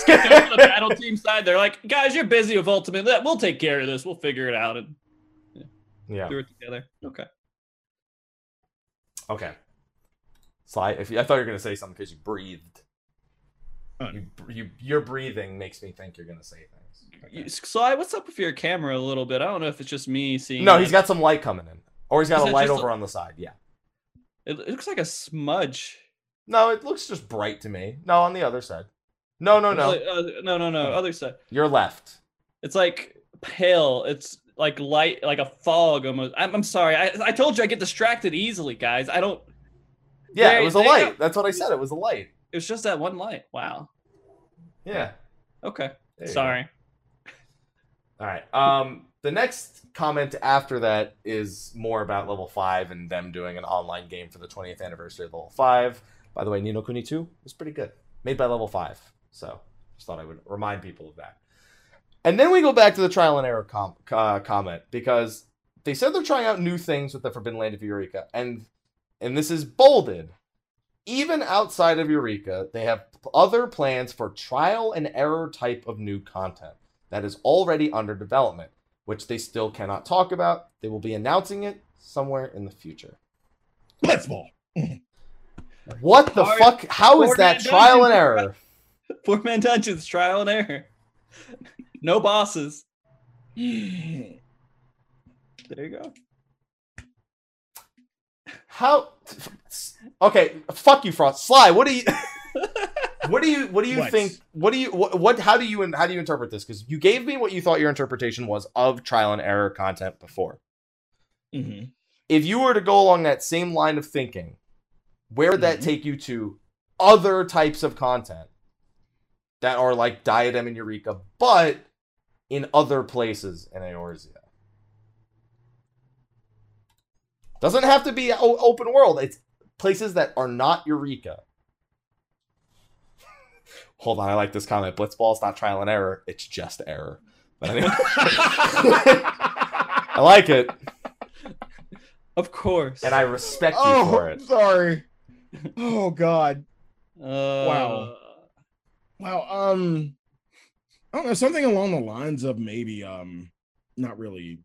[SPEAKER 3] Over the battle team side. They're like, guys, you're busy with Ultimate. We'll take care of this. We'll figure it out and
[SPEAKER 1] yeah.
[SPEAKER 3] do it together. Okay.
[SPEAKER 1] Okay. Sly, if you, I thought you were gonna say something because you breathed.
[SPEAKER 2] Oh,
[SPEAKER 1] You, you, your breathing makes me think you're gonna say things.
[SPEAKER 3] You- Sly, what's up with your camera a little bit? I don't know if it's just me seeing.
[SPEAKER 1] No,
[SPEAKER 3] that.
[SPEAKER 1] he's got some light coming in, or he's got
[SPEAKER 3] Is
[SPEAKER 1] a light over
[SPEAKER 3] a-
[SPEAKER 1] on the side. Yeah.
[SPEAKER 3] It it looks like a smudge.
[SPEAKER 1] No, it looks just bright to me. No, on the other side. No, no, no.
[SPEAKER 3] Uh, no, no, no. Other side.
[SPEAKER 1] Your left.
[SPEAKER 3] It's like pale. It's like light, like a fog almost. I'm, I'm sorry. I, I told you I get distracted easily, guys. I don't.
[SPEAKER 1] Yeah,
[SPEAKER 3] There-
[SPEAKER 1] it was a light.
[SPEAKER 3] go.
[SPEAKER 1] That's what I said. It was a light.
[SPEAKER 3] It was just that one light. Wow.
[SPEAKER 1] Yeah.
[SPEAKER 3] Okay. Sorry.
[SPEAKER 1] All right. Um, the next comment after that is more about level five and them doing an online game for the 20th anniversary of level five. By the way, Ni no Kuni 2 is pretty good, made by level five. So just thought I would remind people of that. And then we go back to the trial and error com- uh, comment because they said they're trying out new things with the Forbidden Land of Eureka, and and this is bolded. Even outside of Eureka, they have other plans for trial and error type of new content that is already under development, which they still cannot talk about. They will be announcing it somewhere in the future.
[SPEAKER 2] Let's Blitzball.
[SPEAKER 1] What the
[SPEAKER 3] Hard-
[SPEAKER 1] fuck? How is
[SPEAKER 3] hard
[SPEAKER 1] that
[SPEAKER 3] man
[SPEAKER 1] trial and error?
[SPEAKER 3] Four man dungeons, trial and error. no bosses. There you go.
[SPEAKER 1] How? Okay, fuck you, Frost. Sly, what do you? What do you? What do you
[SPEAKER 2] What?
[SPEAKER 1] think? What do you? What, what? How do you? How do you interpret this? Because you gave me what you thought your interpretation was of trial and error content before.
[SPEAKER 2] Mhm.
[SPEAKER 1] if you were to go along that same line of thinking, where would that
[SPEAKER 2] Mhm.
[SPEAKER 1] take you to other types of content that are like Diadem and Eureka, but in other places in Eorzea? Doesn't have to be open world. It's places that are not Eureka. Hold on, I like this comment. Blitzball's not trial and error; it's just error. But anyway, I like it,
[SPEAKER 3] Of course.
[SPEAKER 1] and I respect you
[SPEAKER 2] oh,
[SPEAKER 1] for it.
[SPEAKER 2] sorry. Oh God.
[SPEAKER 3] Uh,
[SPEAKER 2] Wow. Wow. Um, I don't know something along the lines of maybe um, not really.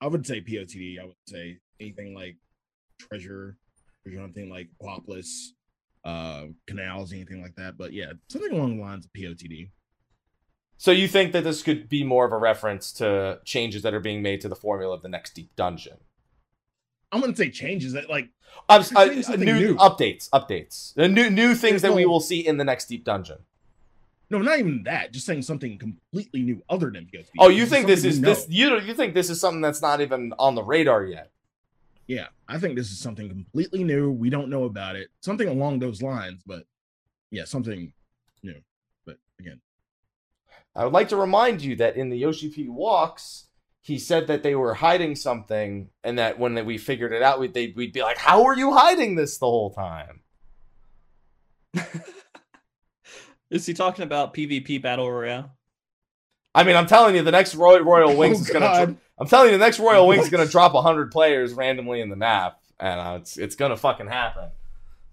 [SPEAKER 2] I would say POTD. I would say anything like treasure, or something like Aquapolis, uh, canals, anything like that. But yeah, something along the lines of POTD.
[SPEAKER 1] So you think that this could be more of a reference to changes that are being made to the formula of the next deep dungeon?
[SPEAKER 2] I wouldn't say changes that like
[SPEAKER 1] uh,
[SPEAKER 2] something
[SPEAKER 1] new,
[SPEAKER 2] new.
[SPEAKER 1] updates, updates, the new new things
[SPEAKER 2] There's
[SPEAKER 1] that we will see in the next deep dungeon.
[SPEAKER 2] no, not even that. Just saying something completely new other than POTD.
[SPEAKER 1] Oh, you think this is this? You you think this is something that's not even on the radar yet?
[SPEAKER 2] Yeah, I think this is something completely new. We don't know about it. Something along those lines, but yeah, something new. But again,
[SPEAKER 1] I would like to remind you that in the Yoshi P walks, he said that they were hiding something, and that when we figured it out, we'd, they'd, we'd be like, "How are you hiding this the whole time?"
[SPEAKER 3] Is he talking about PvP battle royale?
[SPEAKER 1] I mean, I'm telling you, the next Roy- Royal oh, Wings
[SPEAKER 2] Oh,
[SPEAKER 1] is gonna.
[SPEAKER 2] God.
[SPEAKER 1] I'm telling you, the next Royal Wings is gonna drop hundred players randomly in the map, and uh, it's it's gonna fucking happen.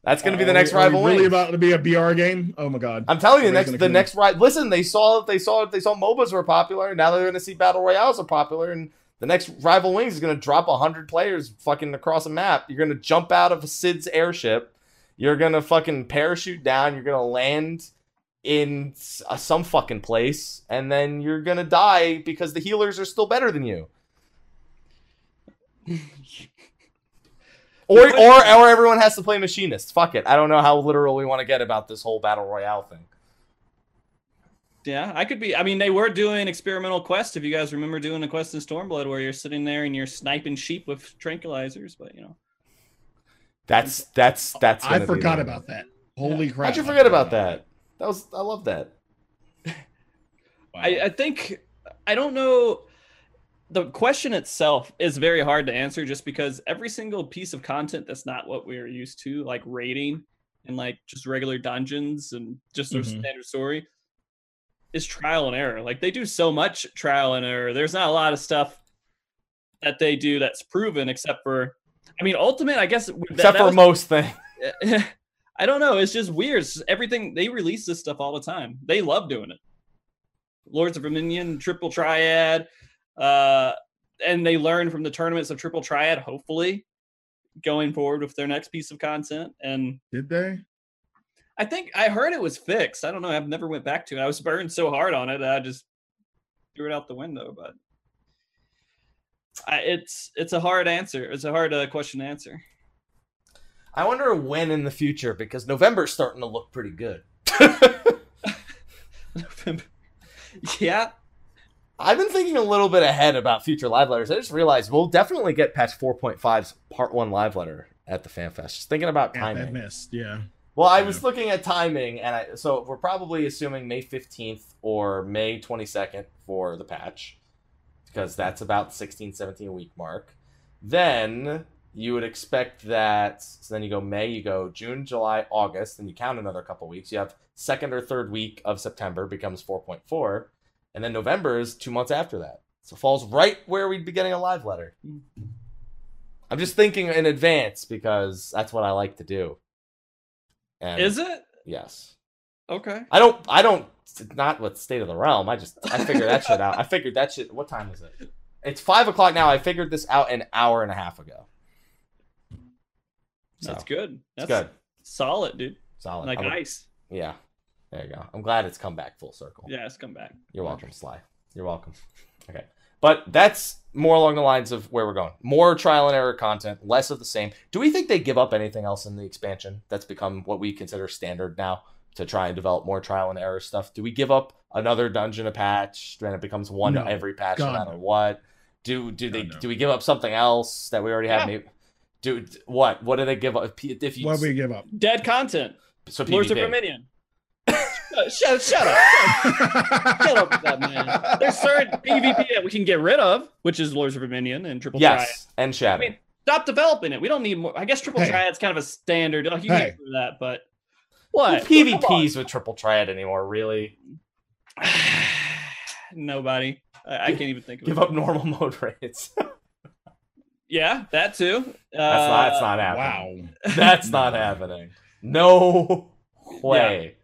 [SPEAKER 1] That's gonna be the next
[SPEAKER 2] are
[SPEAKER 1] rival
[SPEAKER 2] Really
[SPEAKER 1] Wings.
[SPEAKER 2] about to be a BR game? Oh my god!
[SPEAKER 1] I'm telling you,
[SPEAKER 2] Everybody's
[SPEAKER 1] next the next ride. Listen, they saw they saw they saw MOBAs were popular. Now they're gonna see battle royales are popular, and the next rival Wings is gonna drop hundred players fucking across a map. You're gonna jump out of a Cid's airship. You're gonna fucking parachute down. You're gonna land in uh, some fucking place, and then you're gonna die because the healers are still better than you. Or, or, or everyone has to play machinist. Fuck it. I don't know how literal we want to get about this whole battle royale thing.
[SPEAKER 3] Yeah, I could be. I mean, they were doing experimental quest. If you guys remember doing a quest in Stormblood where you're sitting there and you're sniping sheep with tranquilizers, but you know,
[SPEAKER 1] That's that's that's.
[SPEAKER 2] I
[SPEAKER 1] gonna be
[SPEAKER 2] forgot about that. Holy crap!
[SPEAKER 1] How'd you
[SPEAKER 2] I
[SPEAKER 1] forget about that? That was I love that.
[SPEAKER 2] Wow.
[SPEAKER 3] I, I think I don't know. The question itself is very hard to answer just because every single piece of content that's not what we're used to, like raiding and like just regular dungeons and just their
[SPEAKER 2] Mhm.
[SPEAKER 3] standard story, is trial and error. Like they do so much trial and error. There's not a lot of stuff that they do that's proven except for I mean, Ultimate, I guess. that-
[SPEAKER 1] Except
[SPEAKER 3] that
[SPEAKER 1] for
[SPEAKER 3] was-
[SPEAKER 1] most things.
[SPEAKER 3] I don't know. It's just weird. It's just everything they release this stuff all the time. They love doing it. Lords of Dominion, Triple Triad, uh, and they learn from the tournaments of Triple Triad. Hopefully, going forward with their next piece of content. And
[SPEAKER 2] Did they?
[SPEAKER 3] I think I heard it was fixed. I don't know. I've never went back to it. I was burned so hard on it, that I just threw it out the window. But I, it's it's a hard answer. It's a hard uh, question to answer.
[SPEAKER 1] I wonder when in the future because November's starting to look pretty good.
[SPEAKER 3] yeah,
[SPEAKER 1] I've been thinking a little bit ahead about future live letters. I just realized we'll definitely get patch 4.5's part one live letter at the FanFest. Just thinking about
[SPEAKER 2] Yeah,
[SPEAKER 1] timing.
[SPEAKER 2] missed. Yeah.
[SPEAKER 1] Well, I was looking at timing, and I so we're probably assuming May 15th or May 22nd for the patch because that's about 16, 17 week mark. Then you would expect that. So then you go May, you go June, July, August, and you count another couple weeks. You have second or third week of September becomes 4.4, and then November is two months after that. So falls right where we'd be getting a live letter. Hmm. I'm just thinking in advance because that's what I like to do. And
[SPEAKER 3] is it
[SPEAKER 1] Yes.
[SPEAKER 3] okay?
[SPEAKER 1] I don't. I don't. Not with State of the Realm. I just. I figured that shit out. I figured that shit. What time is it? It's five o'clock now. I figured this out an hour and a half ago. So,
[SPEAKER 3] That's good. That's
[SPEAKER 1] good.
[SPEAKER 3] solid, dude.
[SPEAKER 1] Solid.
[SPEAKER 3] Like
[SPEAKER 1] I'm-
[SPEAKER 3] ice.
[SPEAKER 1] Yeah. There you go. I'm glad it's come back full circle.
[SPEAKER 3] Yeah, it's come back.
[SPEAKER 1] You're welcome, Sly. You're welcome. Okay. But that's more along the lines of where we're going. More trial and error content, less of the same. Do we think they give up anything else in the expansion that's become what we consider standard now to try and develop more trial and error stuff? Do we give up another dungeon a patch and it becomes one
[SPEAKER 2] No.
[SPEAKER 1] every patch no matter
[SPEAKER 2] no.
[SPEAKER 1] what? Do do they
[SPEAKER 2] God, no.
[SPEAKER 1] do we give up something else that we already have?
[SPEAKER 3] Yeah.
[SPEAKER 1] Maybe do what? What do they give up? If you
[SPEAKER 2] What we give up?
[SPEAKER 3] Dead content.
[SPEAKER 1] so
[SPEAKER 3] Lords of
[SPEAKER 1] PvP.
[SPEAKER 3] Dominion. shut, shut, shut up. Shut up with that, man. There's certain PvP that we can get rid of, which is Lords of Dominion and Triple Triad.
[SPEAKER 1] Yes, and Shadow.
[SPEAKER 3] I mean, stop developing it. We don't need more. I guess Triple
[SPEAKER 2] Hey.
[SPEAKER 3] Triad's kind of a standard. Like, you
[SPEAKER 2] Hey.
[SPEAKER 3] can do that, but
[SPEAKER 1] Who
[SPEAKER 3] what?
[SPEAKER 1] PvPs with triple triad anymore? Really?
[SPEAKER 3] Nobody. I, I can't even think of.
[SPEAKER 1] Give
[SPEAKER 3] it.
[SPEAKER 1] up normal mode rates.
[SPEAKER 3] Yeah, that too.
[SPEAKER 1] That's not. That's
[SPEAKER 3] Uh,
[SPEAKER 1] not happening.
[SPEAKER 2] Wow.
[SPEAKER 1] That's not happening. No way.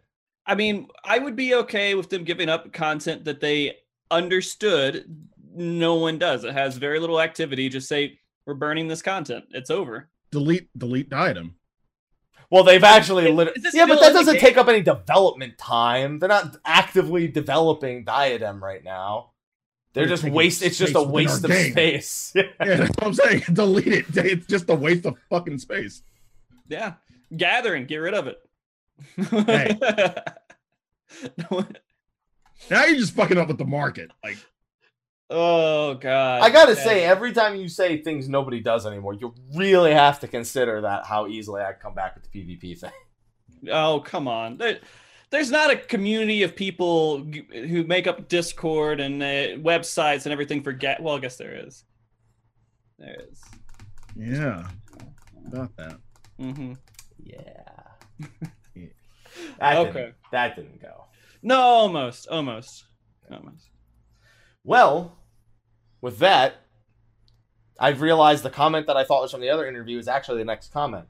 [SPEAKER 3] I mean, I would be okay with them giving up content that they understood no one does. It has very little activity. Just say we're burning this content. It's over.
[SPEAKER 2] Delete. Delete the item.
[SPEAKER 1] Well, they've actually
[SPEAKER 3] Is-
[SPEAKER 1] lit- Yeah, but that doesn't
[SPEAKER 3] game?
[SPEAKER 1] take up any development time. They're not actively developing Diadem right now. They're
[SPEAKER 2] They're
[SPEAKER 1] just
[SPEAKER 2] taking
[SPEAKER 1] waste. It's just a waste of
[SPEAKER 2] game.
[SPEAKER 1] space.
[SPEAKER 2] Yeah, that's what I'm saying. Delete it. It's just a waste of fucking space.
[SPEAKER 3] Yeah, gathering. Get rid of it.
[SPEAKER 2] Hey.
[SPEAKER 3] No-
[SPEAKER 2] Now you're just fucking up with the market. Like,
[SPEAKER 3] oh god.
[SPEAKER 1] I gotta
[SPEAKER 3] Yeah.
[SPEAKER 1] say, every time you say things nobody does anymore, you really have to consider that how easily I come back with the PvP thing.
[SPEAKER 3] Oh come on. There, there's not a community of people who make up Discord and uh, websites and everything for get. Well, I guess there is. There is.
[SPEAKER 2] yeah, about that.
[SPEAKER 3] Mm-hmm.
[SPEAKER 1] Yeah. That
[SPEAKER 3] Okay.
[SPEAKER 1] Didn't, that didn't go.
[SPEAKER 3] No, almost, almost, almost.
[SPEAKER 1] Well, with that, I've realized the comment that I thought was from the other interview is actually the next comment.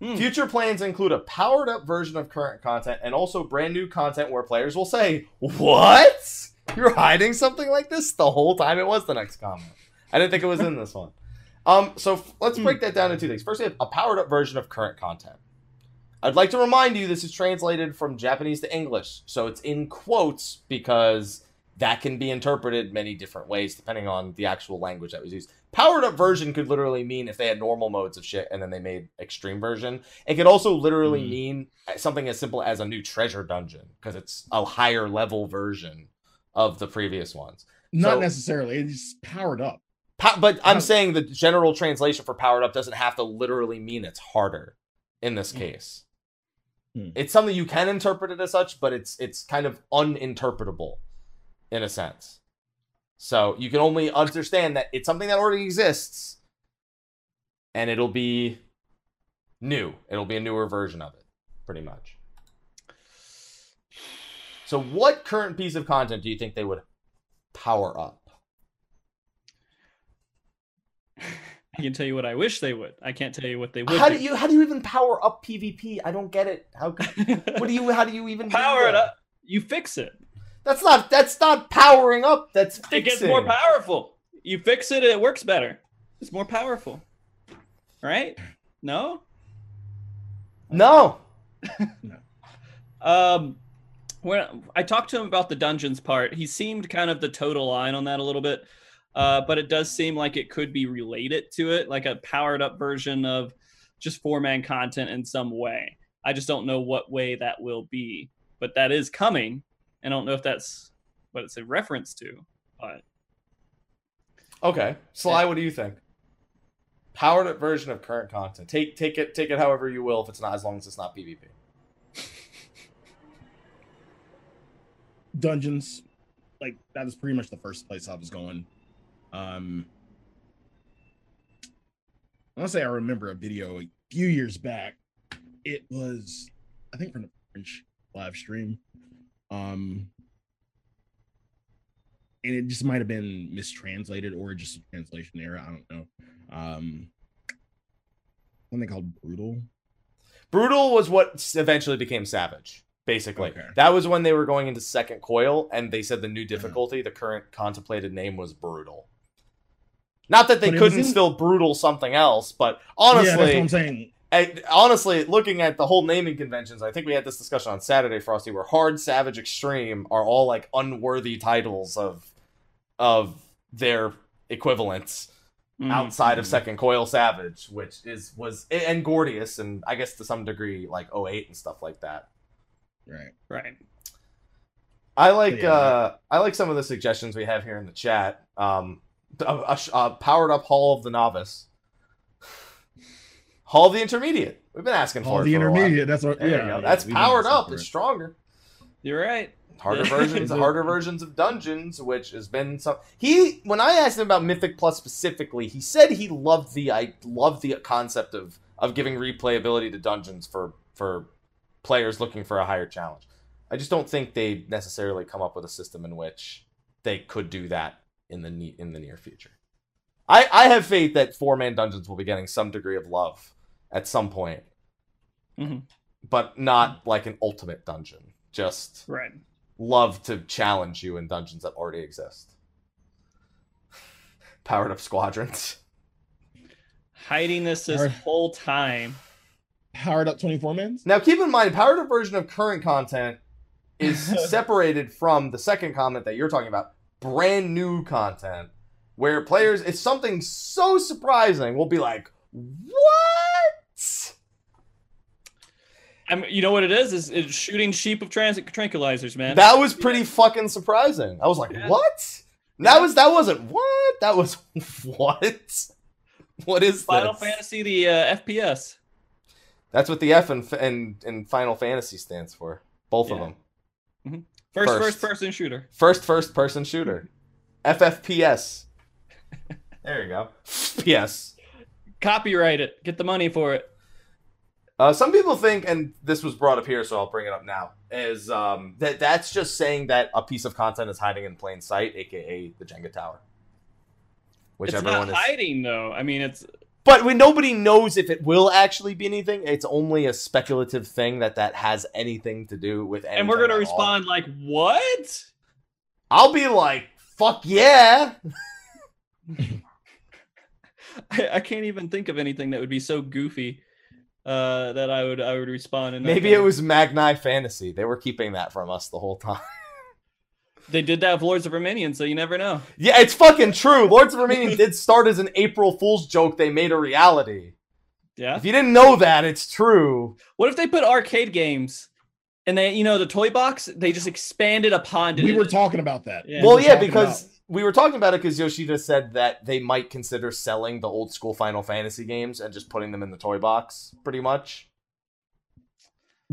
[SPEAKER 3] Hmm.
[SPEAKER 1] Future plans include a powered up version of current content and also brand new content where players will say, What? You're hiding something like this? The whole time it was the next comment. I didn't think it was in this one. Um, so f- let's break that down into two things. First, we have a powered up version of current content. I'd like to remind you this is translated from Japanese to English, so it's in quotes because that can be interpreted many different ways depending on the actual language that was used. Powered up version could literally mean if they had normal modes of shit and then they made extreme version. It could also literally
[SPEAKER 2] Mm.
[SPEAKER 1] mean something as simple as a new treasure dungeon because it's a higher level version of the previous ones.
[SPEAKER 2] Not
[SPEAKER 1] So-
[SPEAKER 2] necessarily. It's powered up.
[SPEAKER 1] Po- but I'm saying the general translation for powered up doesn't have to literally mean it's harder in this
[SPEAKER 2] Hmm.
[SPEAKER 1] case.
[SPEAKER 2] Hmm.
[SPEAKER 1] It's something you can interpret it as such, but it's it's kind of uninterpretable in a sense. So you can only understand that it's something that already exists and it'll be new. It'll be a newer version of it, pretty much. So what current piece of content do you think they would power up?
[SPEAKER 3] I can tell you what I wish they would. I can't tell you what they would.
[SPEAKER 1] How do you how do you even power up PvP? I don't get it. How what do you how do you even
[SPEAKER 3] power it up? You fix it.
[SPEAKER 1] That's not that's not powering up. That's fixing.
[SPEAKER 3] It gets more powerful. You fix it, it works better. It's more powerful. Right? No?
[SPEAKER 1] No.
[SPEAKER 3] Um when I talked to him about the dungeons part, he seemed kind of the total line on that a little bit. Uh, but it does seem like it could be related to it, like a powered up version of just four man content in some way. I just don't know what way that will be, but that is coming. I don't know if that's what it's a reference to, but
[SPEAKER 1] Okay. Sly, what do you think? Powered up version of current content. Take take it take it however you will if it's not as long as it's not PvP.
[SPEAKER 2] dungeons like that is pretty much the first place i was going um i want to say i remember a video a few years back it was i think from the french live stream um and it just might have been mistranslated or just a translation error i don't know um something called brutal
[SPEAKER 1] Brutal was what eventually became Savage, basically.
[SPEAKER 2] Okay.
[SPEAKER 1] That was when they were going into second coil, and they said the new difficulty, the current contemplated name was Brutal. Not that they
[SPEAKER 2] But
[SPEAKER 1] couldn't
[SPEAKER 2] in-
[SPEAKER 1] still Brutal something else, but
[SPEAKER 2] yeah that's what
[SPEAKER 1] honestly,
[SPEAKER 2] i'm saying
[SPEAKER 1] I- honestly, looking at the whole naming conventions, I think we had this discussion on Saturday, Frosty, where Hard, Savage, Extreme are all like unworthy titles of of their equivalents
[SPEAKER 3] mm,
[SPEAKER 1] outside of
[SPEAKER 2] Mhm.
[SPEAKER 1] Second Coil Savage, which is was and Gordius, and I guess to some degree like 08 and stuff like that.
[SPEAKER 2] right
[SPEAKER 3] right.
[SPEAKER 1] I like
[SPEAKER 2] Yeah.
[SPEAKER 1] uh I like some of the suggestions we have here in the chat. Um, a, a, a powered up Hall of the Novice, Hall of the Intermediate. We've been asking for
[SPEAKER 2] all
[SPEAKER 1] it
[SPEAKER 2] the
[SPEAKER 1] for a while.
[SPEAKER 2] intermediate that's what
[SPEAKER 1] There
[SPEAKER 2] yeah, yeah,
[SPEAKER 1] That's
[SPEAKER 2] we've
[SPEAKER 1] powered up. It's stronger.
[SPEAKER 3] You're right.
[SPEAKER 1] Harder versions, harder versions of dungeons, which has been some. He when I asked him about Mythic Plus specifically, he said he loved the I loved the concept of of giving replayability to dungeons for for players looking for a higher challenge. I just don't think they necessarily come up with a system in which they could do that in the ne- in the near future. I I have faith that four man dungeons will be getting some degree of love at some point,
[SPEAKER 3] Mhm.
[SPEAKER 1] but not like an ultimate dungeon. Just
[SPEAKER 3] Right.
[SPEAKER 1] love to challenge you in dungeons that already exist. Powered up squadrons.
[SPEAKER 3] Hiding this this
[SPEAKER 2] Alright.
[SPEAKER 3] whole time.
[SPEAKER 2] powered up 24 mans
[SPEAKER 1] Now keep in mind, powered up version of current content is separated from the second comment that you're talking about, brand new content, where players it's something so surprising we'll be like, What?
[SPEAKER 3] I mean, you know what it is? Is it's shooting sheep of trans- tranquilizers, man.
[SPEAKER 1] That was pretty fucking surprising. I was like,
[SPEAKER 3] Yeah.
[SPEAKER 1] What? That was that wasn't what? That was what? What is that?
[SPEAKER 3] Final
[SPEAKER 1] this?
[SPEAKER 3] Fantasy, the uh, FPS.
[SPEAKER 1] That's what the F and and, in Final Fantasy stands for. Both of
[SPEAKER 3] Yeah.
[SPEAKER 1] them.
[SPEAKER 3] First,
[SPEAKER 1] First.
[SPEAKER 3] first person shooter.
[SPEAKER 1] First first person shooter. FFPS. there you go. PS.
[SPEAKER 3] Copyright it. Get the money for it.
[SPEAKER 1] Uh, some people think, and this was brought up here, so I'll bring it up now, is um, that that's just saying that a piece of content is hiding in plain sight, aka the Jenga Tower. Which
[SPEAKER 3] it's
[SPEAKER 1] everyone
[SPEAKER 3] not
[SPEAKER 1] is.
[SPEAKER 3] hiding though. I mean, it's
[SPEAKER 1] But when nobody knows if it will actually be anything, it's only a speculative thing that that has anything to do with anything.
[SPEAKER 3] and we're gonna
[SPEAKER 1] at all.
[SPEAKER 3] respond like, "What?"
[SPEAKER 1] I'll be like, "Fuck yeah!"
[SPEAKER 3] I, I can't even think of anything that would be so goofy uh, that I would I would respond. In
[SPEAKER 1] Maybe it was Magni Fantasy. They were keeping that from us the whole time.
[SPEAKER 3] They did that with Lords of Verminion, so you never know.
[SPEAKER 1] yeah, it's fucking true. Lords of Verminion did start as an April Fool's joke. They made a reality.
[SPEAKER 3] Yeah.
[SPEAKER 1] If you didn't know that, it's true.
[SPEAKER 3] What if they put arcade games and they, you know, the toy box, they just expanded upon it.
[SPEAKER 2] we were talking about that
[SPEAKER 3] Yeah.
[SPEAKER 1] Well,
[SPEAKER 2] were
[SPEAKER 1] yeah, because
[SPEAKER 2] about-
[SPEAKER 1] we were talking about it because Yoshida said that they might consider selling the old school Final Fantasy games and just putting them in the toy box, pretty much.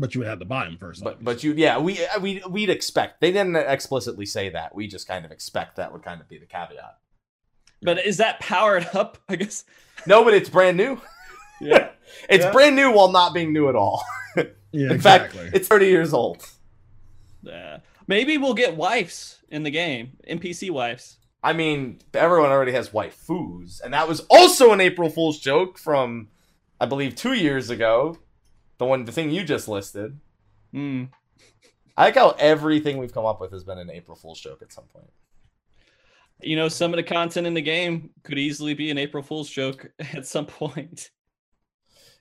[SPEAKER 2] But you would have to buy them first
[SPEAKER 1] But but you yeah we uh, we we'd expect they didn't explicitly say that we just kind of expect that would kind of be the caveat.
[SPEAKER 3] But is that powered up? I guess.
[SPEAKER 1] No, but it's brand new.
[SPEAKER 3] Yeah.
[SPEAKER 1] It's
[SPEAKER 3] Yeah.
[SPEAKER 1] brand new while not being new at all.
[SPEAKER 2] yeah
[SPEAKER 1] In
[SPEAKER 2] exactly
[SPEAKER 1] fact, it's 30 years old.
[SPEAKER 3] Yeah. Maybe we'll get wives in the game, NPC wives.
[SPEAKER 1] I mean, everyone already has waifus, and that was also an April Fool's joke from, I believe, two years ago. The one, the thing you just listed.
[SPEAKER 3] Hmm.
[SPEAKER 1] I like how everything we've come up with has been an April Fool's joke at some point.
[SPEAKER 3] You know, some of the content in the game could easily be an April Fool's joke at some point.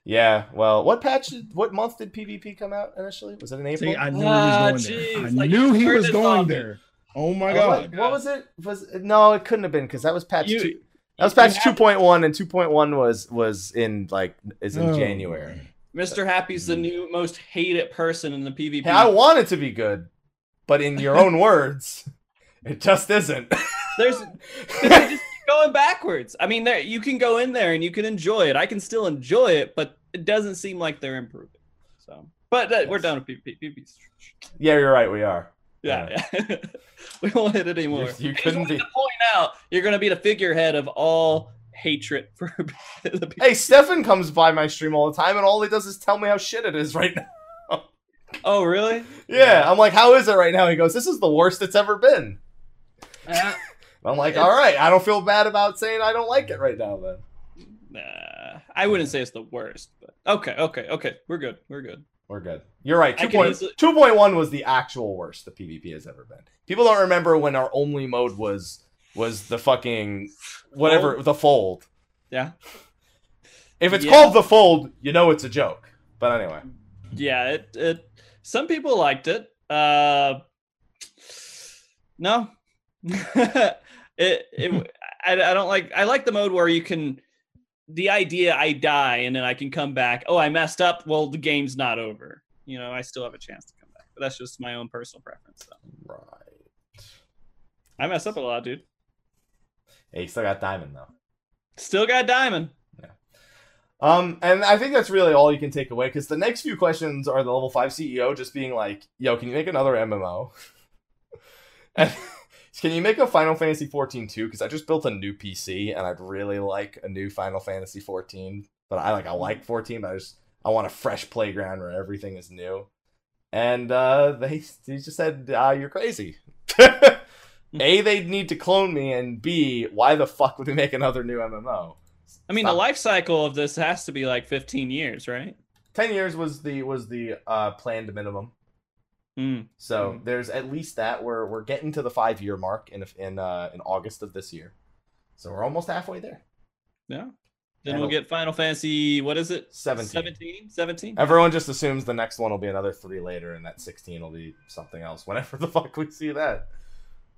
[SPEAKER 1] Yeah, well, what patch? What month did PvP come out initially? Was it in April?
[SPEAKER 2] See, I knew
[SPEAKER 3] Ah,
[SPEAKER 2] he was going
[SPEAKER 3] jeez,
[SPEAKER 2] there. I
[SPEAKER 3] like,
[SPEAKER 2] knew he was going there. Oh my
[SPEAKER 1] Oh,
[SPEAKER 2] god.
[SPEAKER 1] what, what was it? Was no, it couldn't have been because that was patch
[SPEAKER 3] You-
[SPEAKER 1] two. That was
[SPEAKER 3] you
[SPEAKER 1] patch two point one, and two point one was was in like is in
[SPEAKER 2] Oh.
[SPEAKER 1] January.
[SPEAKER 3] Mr. Happy's the new most hated person in the PvP.
[SPEAKER 1] Hey, I want it to be good, but in your own words, it just isn't.
[SPEAKER 3] There's just going backwards. I mean, there you can go in there and you can enjoy it. I can still enjoy it, but it doesn't seem like they're improving. So, but uh, we're
[SPEAKER 1] Yes.
[SPEAKER 3] done with PvP. PvP.
[SPEAKER 1] yeah, you're right. We are.
[SPEAKER 3] Yeah, yeah. we won't hit it anymore.
[SPEAKER 1] You- you couldn't be-
[SPEAKER 3] to point out you're going to be the figurehead of all hatred for the people.
[SPEAKER 1] Hey, Stefan comes by my stream all the time, and all he does is tell me how shit it is right now.
[SPEAKER 3] Oh, really?
[SPEAKER 1] Yeah, I'm like, how is it right now? He goes, this is the worst it's ever been.
[SPEAKER 3] Uh,
[SPEAKER 1] I'm like, all right, I don't feel bad about saying I don't like it right now. Then
[SPEAKER 3] nah, I wouldn't say it's the worst, but okay, okay, okay. We're good. We're good.
[SPEAKER 1] we're good. You're right.
[SPEAKER 3] I
[SPEAKER 1] 2.
[SPEAKER 3] can
[SPEAKER 1] Point,
[SPEAKER 3] easily-
[SPEAKER 1] 2.1 was the actual worst the PvP has ever been. People don't remember when our only mode was was the fucking whatever
[SPEAKER 3] Fold?
[SPEAKER 1] the fold.
[SPEAKER 3] Yeah.
[SPEAKER 1] If it's
[SPEAKER 3] Yeah.
[SPEAKER 1] called the fold, you know it's a joke. But anyway,
[SPEAKER 3] Yeah, it it some people liked it. Uh no. it it I, I don't like I like the mode where you can the idea I die and then I can come back. Oh, I messed up. Well, the game's not over. You know, I still have a chance to come back. But that's just my own personal preference. So.
[SPEAKER 1] right.
[SPEAKER 3] I mess up a lot, dude.
[SPEAKER 1] Hey, you still got diamond though.
[SPEAKER 3] Still got diamond.
[SPEAKER 1] Um, and I think that's really all you can take away because the next few questions are the level five CEO just being like, "Yo, can you make another MMO? and can you make a Final Fantasy 14 too? Because I just built a new PC and I'd really like a new Final Fantasy 14. But I like I like 14, but I just I want a fresh playground where everything is new. And uh, they they just said, uh, "You're crazy." A, they'd need to clone me, and B, why the fuck would we make another new MMO?
[SPEAKER 3] I mean,
[SPEAKER 1] Stop.
[SPEAKER 3] the life cycle of this has to be like 15 years, right?
[SPEAKER 1] Ten years was the was the uh, planned minimum.
[SPEAKER 3] Mm.
[SPEAKER 1] So
[SPEAKER 3] Mhm.
[SPEAKER 1] there's at least that. We're we're getting to the five year mark in in uh, in August of this year. So we're almost halfway there.
[SPEAKER 3] Yeah. Then
[SPEAKER 1] And
[SPEAKER 3] we'll get Final Fantasy, what is it?
[SPEAKER 1] 17.
[SPEAKER 3] 17? 17?
[SPEAKER 1] Everyone just assumes the next one will be another three later, and that sixteen will be something else. Whenever the fuck we see that.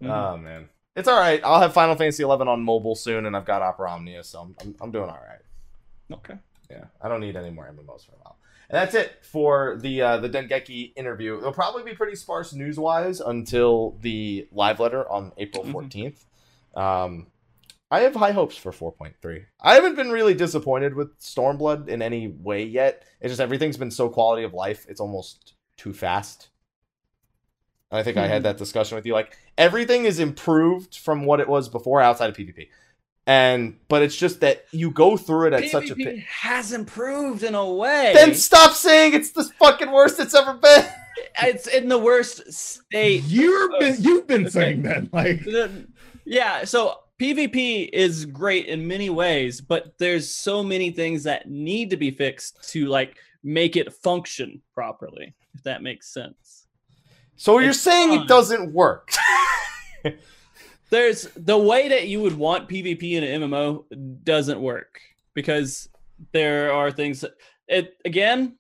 [SPEAKER 3] Mhm.
[SPEAKER 1] Oh man, it's all right. I'll have Final Fantasy eleven on mobile soon, and I've got Opera Omnia, so I'm I'm, I'm doing all right.
[SPEAKER 3] okay.
[SPEAKER 1] Yeah, I don't need any more MMOs for a while. And that's it for the uh, the Dengeki interview. It'll probably be pretty sparse news wise until the live letter on April
[SPEAKER 3] Mhm.
[SPEAKER 1] 14th. Um, I have high hopes for 4.3. I haven't been really disappointed with Stormblood in any way yet. It's just everything's been so quality of life. It's almost too fast. And I think I had that discussion with you. Like everything is improved from what it was before outside of PvP. And but it's just that you go through it at such a
[SPEAKER 3] PvP
[SPEAKER 1] pa-
[SPEAKER 3] has improved in a way.
[SPEAKER 1] then stop saying it's the fucking worst it's ever been.
[SPEAKER 3] it's in the worst state.
[SPEAKER 2] You've been you've been
[SPEAKER 3] Okay.
[SPEAKER 2] saying that like
[SPEAKER 3] yeah, so PvP is great in many ways, but there's so many things that need to be fixed to like make it function properly, if that makes sense.
[SPEAKER 1] So you're
[SPEAKER 3] It's
[SPEAKER 1] saying
[SPEAKER 3] fine.
[SPEAKER 1] it doesn't work.
[SPEAKER 3] there's the way that you would want PvP in an MMO doesn't work because there are things that it again.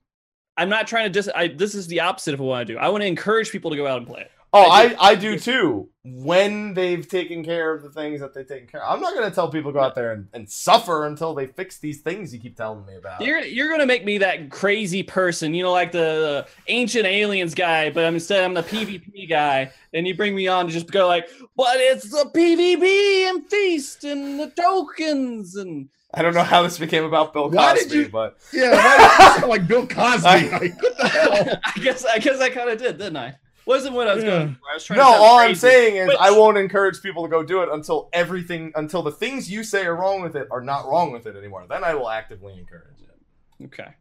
[SPEAKER 3] I'm not trying to just. I this is the opposite of what I want to do. I want to encourage people to go out and play it.
[SPEAKER 1] Oh,
[SPEAKER 3] I
[SPEAKER 1] I,
[SPEAKER 3] do.
[SPEAKER 1] I do too. When they've taken care of the things that they've taken care of. I'm not going to tell people to go out there and, and suffer until they fix these things you keep telling me about.
[SPEAKER 3] You're you're gonna make me that crazy person, you know, like the, the ancient aliens guy, but I'm instead I'm the PvP guy, and you bring me on to just go like, but it's the PvP and feast and the tokens and
[SPEAKER 1] I don't know how this became about Bill Cosby,
[SPEAKER 2] Why did you-
[SPEAKER 1] but
[SPEAKER 2] yeah, why does it sound like Bill Cosby.
[SPEAKER 1] I-
[SPEAKER 2] like, what the hell?
[SPEAKER 3] I guess I guess I kind of did, didn't I? Wasn't what I was
[SPEAKER 2] Yeah.
[SPEAKER 3] going for. I was trying
[SPEAKER 1] no,
[SPEAKER 3] to sound
[SPEAKER 1] all I'm saying is
[SPEAKER 3] Which-
[SPEAKER 1] I won't encourage people to go do it until everything, until the things you say are wrong with it are not wrong with it anymore. Then I will actively encourage it.
[SPEAKER 3] Okay.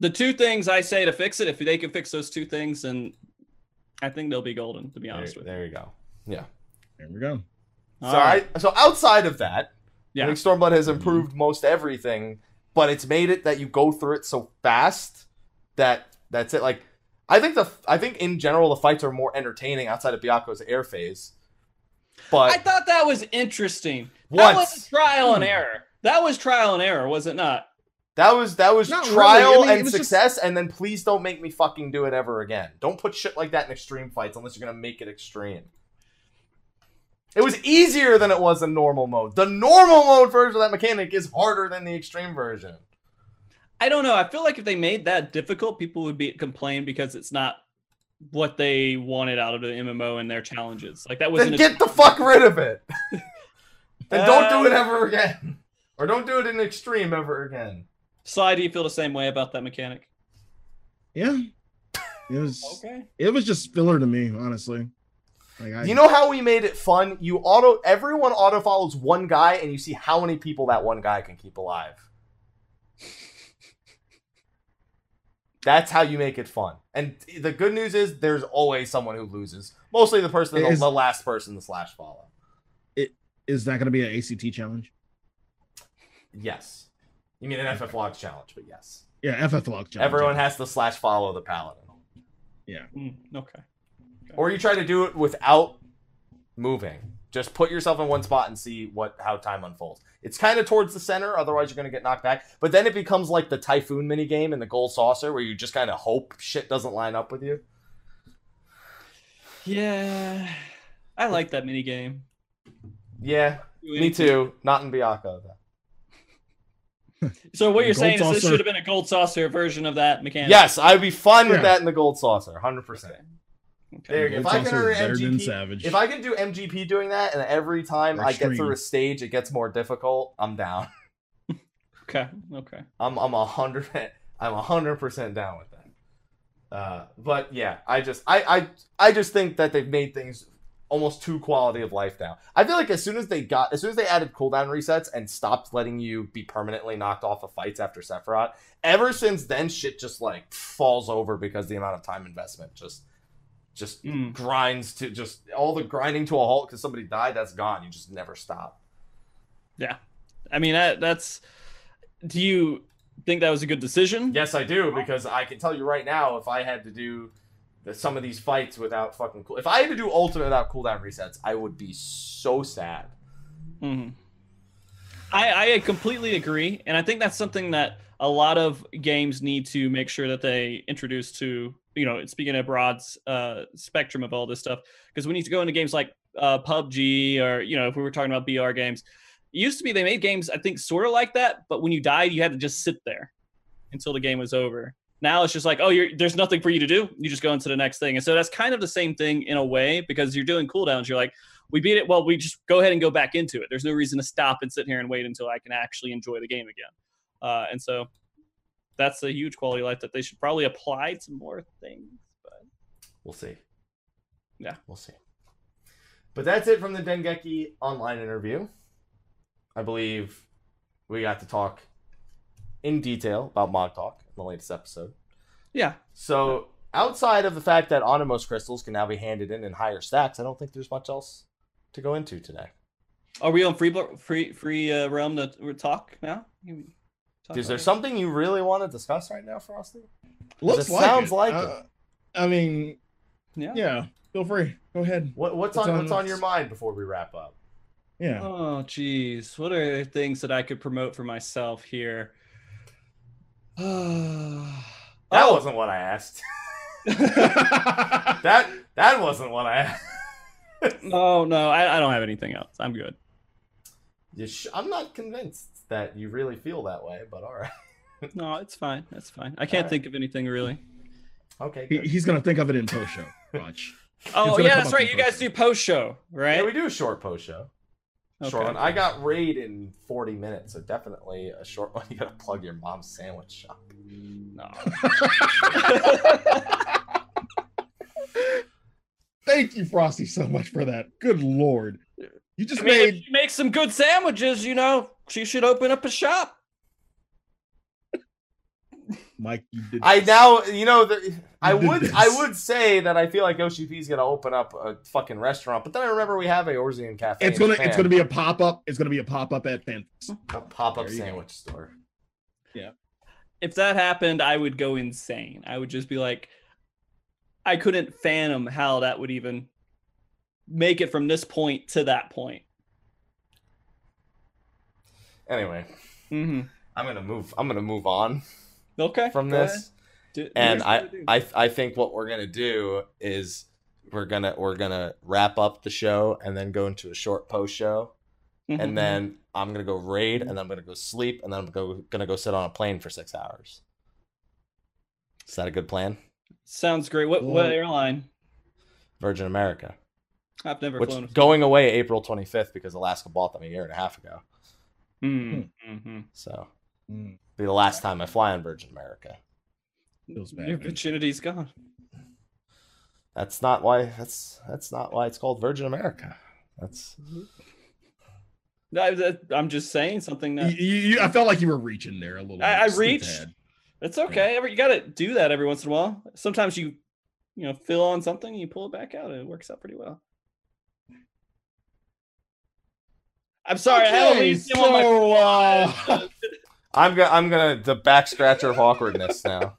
[SPEAKER 3] The two things I say to fix it, if they can fix those two things, then I think they'll be golden. To be
[SPEAKER 1] There,
[SPEAKER 3] honest with you.
[SPEAKER 1] there you go. Yeah.
[SPEAKER 2] There we go.
[SPEAKER 1] So
[SPEAKER 3] All right.
[SPEAKER 1] I so outside of that,
[SPEAKER 3] Yeah.
[SPEAKER 1] I think Stormblood has mm-hmm. improved most everything, but it's made it that you go through it so fast that that's it. Like I think the I think in general the fights are more entertaining outside of Byakko's air phase. But
[SPEAKER 3] I thought that was interesting. That was a trial and
[SPEAKER 2] Hmm.
[SPEAKER 3] error. That was trial and error, was it not?
[SPEAKER 1] that was that was
[SPEAKER 2] Not really.
[SPEAKER 1] trial
[SPEAKER 2] I mean,
[SPEAKER 1] and
[SPEAKER 2] was just-
[SPEAKER 1] success, and then please don't make me fucking do it ever again. Don't put shit like that in extreme fights unless you're gonna make it extreme. It was easier than it was in normal mode. The normal mode version of that mechanic is harder than the extreme version.
[SPEAKER 3] I don't know. I feel like if they made that difficult, people would be complain because it's not what they wanted out of the MMO and their challenges. Like that
[SPEAKER 1] Then
[SPEAKER 3] wasn't. a-
[SPEAKER 1] get the fuck rid of it. then don't do it
[SPEAKER 3] Uh,
[SPEAKER 1] ever again. Or don't do it in extreme ever again.
[SPEAKER 3] Sly, do you feel the same way about that mechanic?
[SPEAKER 2] Yeah. It was
[SPEAKER 3] Okay.
[SPEAKER 2] it was just filler to me, honestly. Like I,
[SPEAKER 1] You know how we made it fun? You auto everyone auto follows one guy and you see how many people that one guy can keep alive. That's how you make it fun. And the good news is there's always someone who loses. Mostly the person the,
[SPEAKER 2] Is-
[SPEAKER 1] the last person to slash follow.
[SPEAKER 2] is that going to be an ACT challenge?
[SPEAKER 1] Yes. You mean an FF Logs challenge, but yes.
[SPEAKER 2] Yeah, FF log challenge.
[SPEAKER 1] Everyone has to slash follow the paladin.
[SPEAKER 3] Mm, okay.
[SPEAKER 1] Or you try to do it without moving. Just put yourself in one spot and see what how time unfolds. It's kind of towards the center, otherwise you're gonna get knocked back. But then it becomes like the typhoon mini game in the gold saucer, where you just kind of hope shit doesn't line up with you.
[SPEAKER 3] Yeah, I like that mini game.
[SPEAKER 1] Yeah, me too. Not in Byakko. though.
[SPEAKER 3] So what you're
[SPEAKER 2] Gold
[SPEAKER 3] saying is this should have been a gold saucer version of that mechanic.
[SPEAKER 1] Yes, I'd be fun with that in the gold saucer, hundred percent.
[SPEAKER 3] Okay.
[SPEAKER 1] There you go. If I can earn
[SPEAKER 2] better than
[SPEAKER 1] MGP,
[SPEAKER 2] Savage.
[SPEAKER 1] if I can do MGP doing that, and every time I get through a stage, it gets more difficult. I'm down.
[SPEAKER 3] Okay. Okay.
[SPEAKER 1] I'm I'm a hundred I'm a hundred percent down with that. Uh, but yeah, I just I, I I just think that they've made things almost too quality of life now. I feel like as soon as they got as soon as they added cooldown resets and stopped letting you be permanently knocked off of fights after Sephiroth, ever since then shit just like falls over because the amount of time investment just just
[SPEAKER 3] Mm.
[SPEAKER 1] grinds to just all the grinding to a halt because somebody died. That's gone. You just never stop.
[SPEAKER 3] Yeah i mean, that, that's. Do you think that was a good decision?
[SPEAKER 1] Yes, I do because I can tell you right now, if I had to do the, some of these fights without fucking cool, if I had to do ultimate without cooldown resets, I would be so sad.
[SPEAKER 3] hmm I, I completely agree, and I think that's something that a lot of games need to make sure that they introduce to you know speaking of broad uh, spectrum of all this stuff because we need to go into games like uh, PUBG or you know if we were talking about BR games, it used to be they made games I think sort of like that, but when you died you had to just sit there until the game was over. Now it's just like oh there's nothing for you to do, you just go into the next thing, and so that's kind of the same thing in a way because you're doing cooldowns. You're like we beat it. Well, we just go ahead and go back into it. There's no reason to stop and sit here and wait until I can actually enjoy the game again. Uh, and so that's a huge quality of life that they should probably apply to more things. But
[SPEAKER 1] We'll see.
[SPEAKER 3] Yeah.
[SPEAKER 1] we'll see. But that's it from the Dengeki online interview. I believe we got to talk in detail about Mog Talk in the latest episode.
[SPEAKER 3] yeah,
[SPEAKER 1] So outside of the fact that Anemos crystals can now be handed in in higher stacks, I don't think there's much else to go into today.
[SPEAKER 3] are we on free free free uh, realm to to talk now? You can talk
[SPEAKER 1] Is there
[SPEAKER 3] it.
[SPEAKER 1] something you really want to discuss right now, Frosty?
[SPEAKER 2] Looks
[SPEAKER 1] it
[SPEAKER 2] like
[SPEAKER 1] sounds
[SPEAKER 2] it.
[SPEAKER 1] like
[SPEAKER 2] Uh,
[SPEAKER 1] it.
[SPEAKER 2] I mean,
[SPEAKER 3] Yeah.
[SPEAKER 2] yeah. Feel free. Go ahead.
[SPEAKER 1] What, what's
[SPEAKER 2] What's
[SPEAKER 1] on
[SPEAKER 2] on-
[SPEAKER 1] what's on your mind before we wrap up?
[SPEAKER 2] Yeah.
[SPEAKER 3] Oh, geez. What are things that I could promote for myself here?
[SPEAKER 1] That
[SPEAKER 3] oh,
[SPEAKER 1] wasn't what I asked. that that wasn't what I asked.
[SPEAKER 3] no, no, I, I don't have anything else. I'm good.
[SPEAKER 1] You sh- I'm not convinced that you really feel that way, but all right.
[SPEAKER 3] No, it's fine. That's fine. I can't
[SPEAKER 1] Alright.
[SPEAKER 3] think of anything really.
[SPEAKER 1] Okay.
[SPEAKER 2] He, he's gonna think of it in post show. Watch.
[SPEAKER 3] Oh yeah, that's right. You guys do post show, right?
[SPEAKER 1] Yeah, we do a short post show. Short
[SPEAKER 3] Okay.
[SPEAKER 1] one. I got raid in 40 minutes, so definitely a short one. You gotta plug your mom's sandwich shop.
[SPEAKER 3] No.
[SPEAKER 2] Thank you, Frosty, so much for that. Good lord. You just
[SPEAKER 3] I mean, if
[SPEAKER 2] made
[SPEAKER 3] she makes some good sandwiches, you know, she should open up a shop.
[SPEAKER 2] Mike. You did.
[SPEAKER 1] I now, you know, the, I
[SPEAKER 2] You did
[SPEAKER 1] would,
[SPEAKER 2] this.
[SPEAKER 1] I would say that I feel like OCP is gonna open up a fucking restaurant, but then I remember we have a Eorzean Cafe.
[SPEAKER 2] It's gonna. It's gonna be a pop up. It's gonna be a pop up at Fanfest.
[SPEAKER 1] a pop up
[SPEAKER 2] There you go.
[SPEAKER 1] sandwich store. Yeah.
[SPEAKER 3] If that happened, I would go insane. I would just be like, I couldn't fathom how that would even make it from this point to that point.
[SPEAKER 1] Anyway,
[SPEAKER 3] Mm-hmm.
[SPEAKER 1] I'm gonna move. I'm gonna move on
[SPEAKER 3] Okay.
[SPEAKER 1] from this.
[SPEAKER 3] Do- do
[SPEAKER 1] and I. I I think what we're gonna do is we're gonna we're gonna wrap up the show and then go into a short post show
[SPEAKER 3] Mhm.
[SPEAKER 1] and then I'm gonna go raid and then I'm gonna go sleep and then I'm go, gonna go sit on a plane for six hours. Is that a good plan?
[SPEAKER 3] sounds great. What what airline?
[SPEAKER 1] Virgin America,
[SPEAKER 3] I've never
[SPEAKER 1] which
[SPEAKER 3] flown.
[SPEAKER 1] going away April 25th because Alaska bought them a year and a half ago.
[SPEAKER 3] Mm, mhm.
[SPEAKER 1] So
[SPEAKER 2] Mm,
[SPEAKER 1] be the last time I fly on Virgin America.
[SPEAKER 2] feels bad.
[SPEAKER 3] Your
[SPEAKER 2] man.
[SPEAKER 3] virginity's gone.
[SPEAKER 1] That's not why. That's that's not why it's called Virgin America. That's
[SPEAKER 3] I, that- I'm just saying something
[SPEAKER 2] You,
[SPEAKER 3] that
[SPEAKER 2] you, you- I felt like you were reaching there a little.
[SPEAKER 3] I-
[SPEAKER 2] bit,
[SPEAKER 3] I reached. it's okay. Every- You got to do that every once in a while. Sometimes you, you know, fill on something, and you pull it back out, and it works out pretty well. I'm sorry. I had to
[SPEAKER 2] Okay,
[SPEAKER 3] leave him on my-
[SPEAKER 2] so, uh,
[SPEAKER 1] I'm gonna I'm gonna the back scratcher of awkwardness now.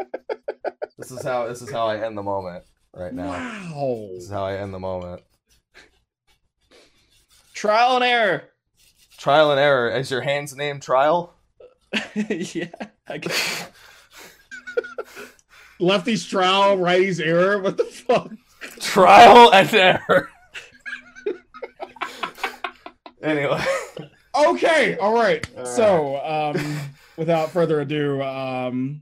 [SPEAKER 1] this is how this is how I end the moment right now.
[SPEAKER 2] wow.
[SPEAKER 1] This is how I end the moment.
[SPEAKER 3] trial and error.
[SPEAKER 1] Trial and error. Is your hand's name Trial?
[SPEAKER 3] yeah. Guess.
[SPEAKER 2] Lefty's trial, righty's error. What the fuck?
[SPEAKER 1] Trial and error. Anyway,
[SPEAKER 2] Okay, all right.
[SPEAKER 1] All
[SPEAKER 2] so, um, without further ado, um,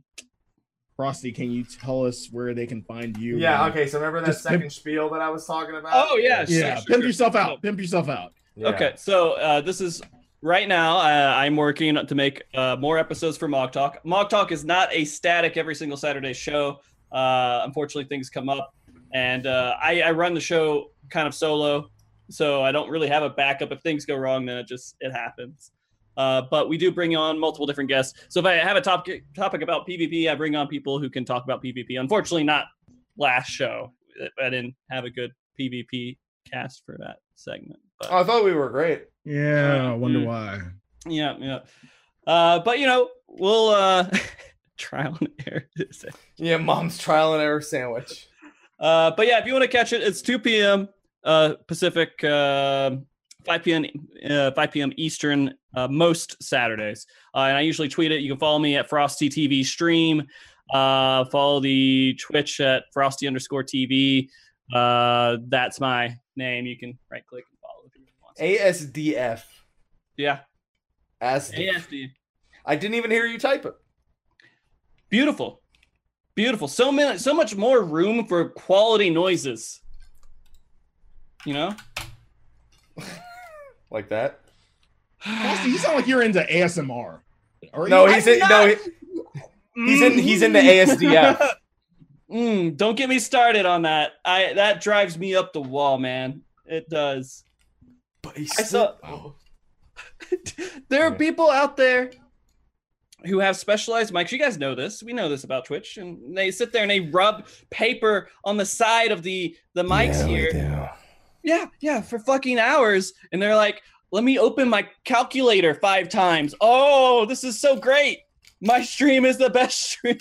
[SPEAKER 2] Frosty, can you tell us where they can find you?
[SPEAKER 1] yeah.
[SPEAKER 2] and-
[SPEAKER 1] Okay. So remember that
[SPEAKER 2] Just
[SPEAKER 1] second
[SPEAKER 2] pimp-
[SPEAKER 1] spiel that I was talking about?
[SPEAKER 3] Oh, yeah,
[SPEAKER 2] Yeah,
[SPEAKER 3] sure,
[SPEAKER 2] pimp
[SPEAKER 3] sure.
[SPEAKER 2] yourself out. Pimp yourself out.
[SPEAKER 1] Yeah.
[SPEAKER 3] Okay, so uh, this is right now. Uh, I'm working to make uh, more episodes for Mog Talk. Mog Talk is not a static every single Saturday show. Uh, unfortunately, things come up, and uh, I, I run the show kind of solo, so I don't really have a backup. If things go wrong, then it just it happens. Uh, but we do bring on multiple different guests. So if I have a topic topic about PvP, I bring on people who can talk about PvP. Unfortunately, not last show. I didn't have a good PvP cast for that segment. But
[SPEAKER 1] Oh, I thought we were great.
[SPEAKER 2] Yeah, I wonder
[SPEAKER 3] Mm.
[SPEAKER 2] why.
[SPEAKER 3] yeah, yeah. Uh, but you know, we'll uh, trial and error.
[SPEAKER 1] Yeah, mom's trial and error sandwich.
[SPEAKER 3] Uh, but yeah, if you want to catch it, it's 2 p.m. Uh, Pacific, uh, 5 p.m. Uh, 5 p.m. Eastern, uh, most Saturdays. Uh, and I usually tweet it. You can follow me at Frosty TV Stream. Uh, follow the Twitch at Frosty underscore TV. Uh, that's my name. You can right click and follow if you want.
[SPEAKER 1] ASDF.
[SPEAKER 3] Yeah,
[SPEAKER 1] As
[SPEAKER 3] ASD.
[SPEAKER 1] I didn't even hear you type it.
[SPEAKER 3] Beautiful. Beautiful. So many so much more room for quality noises. You know?
[SPEAKER 1] Like that.
[SPEAKER 2] Frosty, you sound like you're into ASMR. Are
[SPEAKER 1] No,
[SPEAKER 2] you?
[SPEAKER 1] he's in, no, he- he's in he's in the ASDF.
[SPEAKER 3] Mm, don't get me started on that. I that drives me up the wall, man. It does.
[SPEAKER 1] But he's
[SPEAKER 3] I saw
[SPEAKER 2] Wow.
[SPEAKER 3] there are people out there who have specialized mics. You guys know this. We know this about Twitch, and they sit there and they rub paper on the side of the the mics
[SPEAKER 1] Yeah, we
[SPEAKER 3] here. Yeah, yeah, for fucking hours. And they're like, let me open my calculator five times. Oh, this is so great. My stream is the best stream.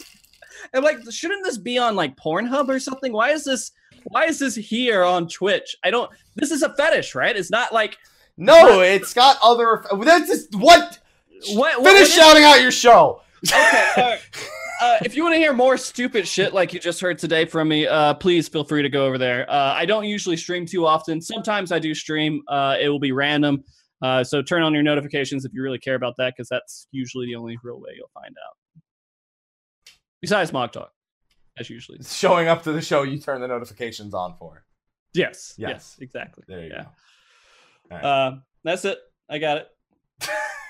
[SPEAKER 3] I'm like, shouldn't this be on like Pornhub or something? Why is this why is this here on Twitch? I don't this is a fetish, right? It's not like
[SPEAKER 1] No, it's got other. That's just what.
[SPEAKER 3] what, what
[SPEAKER 1] Finish
[SPEAKER 3] what
[SPEAKER 1] shouting out your show.
[SPEAKER 3] Okay. Uh, if you want to hear more stupid shit like you just heard today from me, uh, please feel free to go over there. Uh, I don't usually stream too often. Sometimes I do stream. Uh, it will be random. Uh, so turn on your notifications if you really care about that, because that's usually the only real way you'll find out. Besides Mog Talk, as usually.
[SPEAKER 1] It's showing up to the show you turn the notifications on for.
[SPEAKER 3] Yes.
[SPEAKER 1] Yes.
[SPEAKER 3] Yes. Exactly.
[SPEAKER 1] There you
[SPEAKER 3] yeah.
[SPEAKER 1] go. Right.
[SPEAKER 3] Uh, that's it. I got it.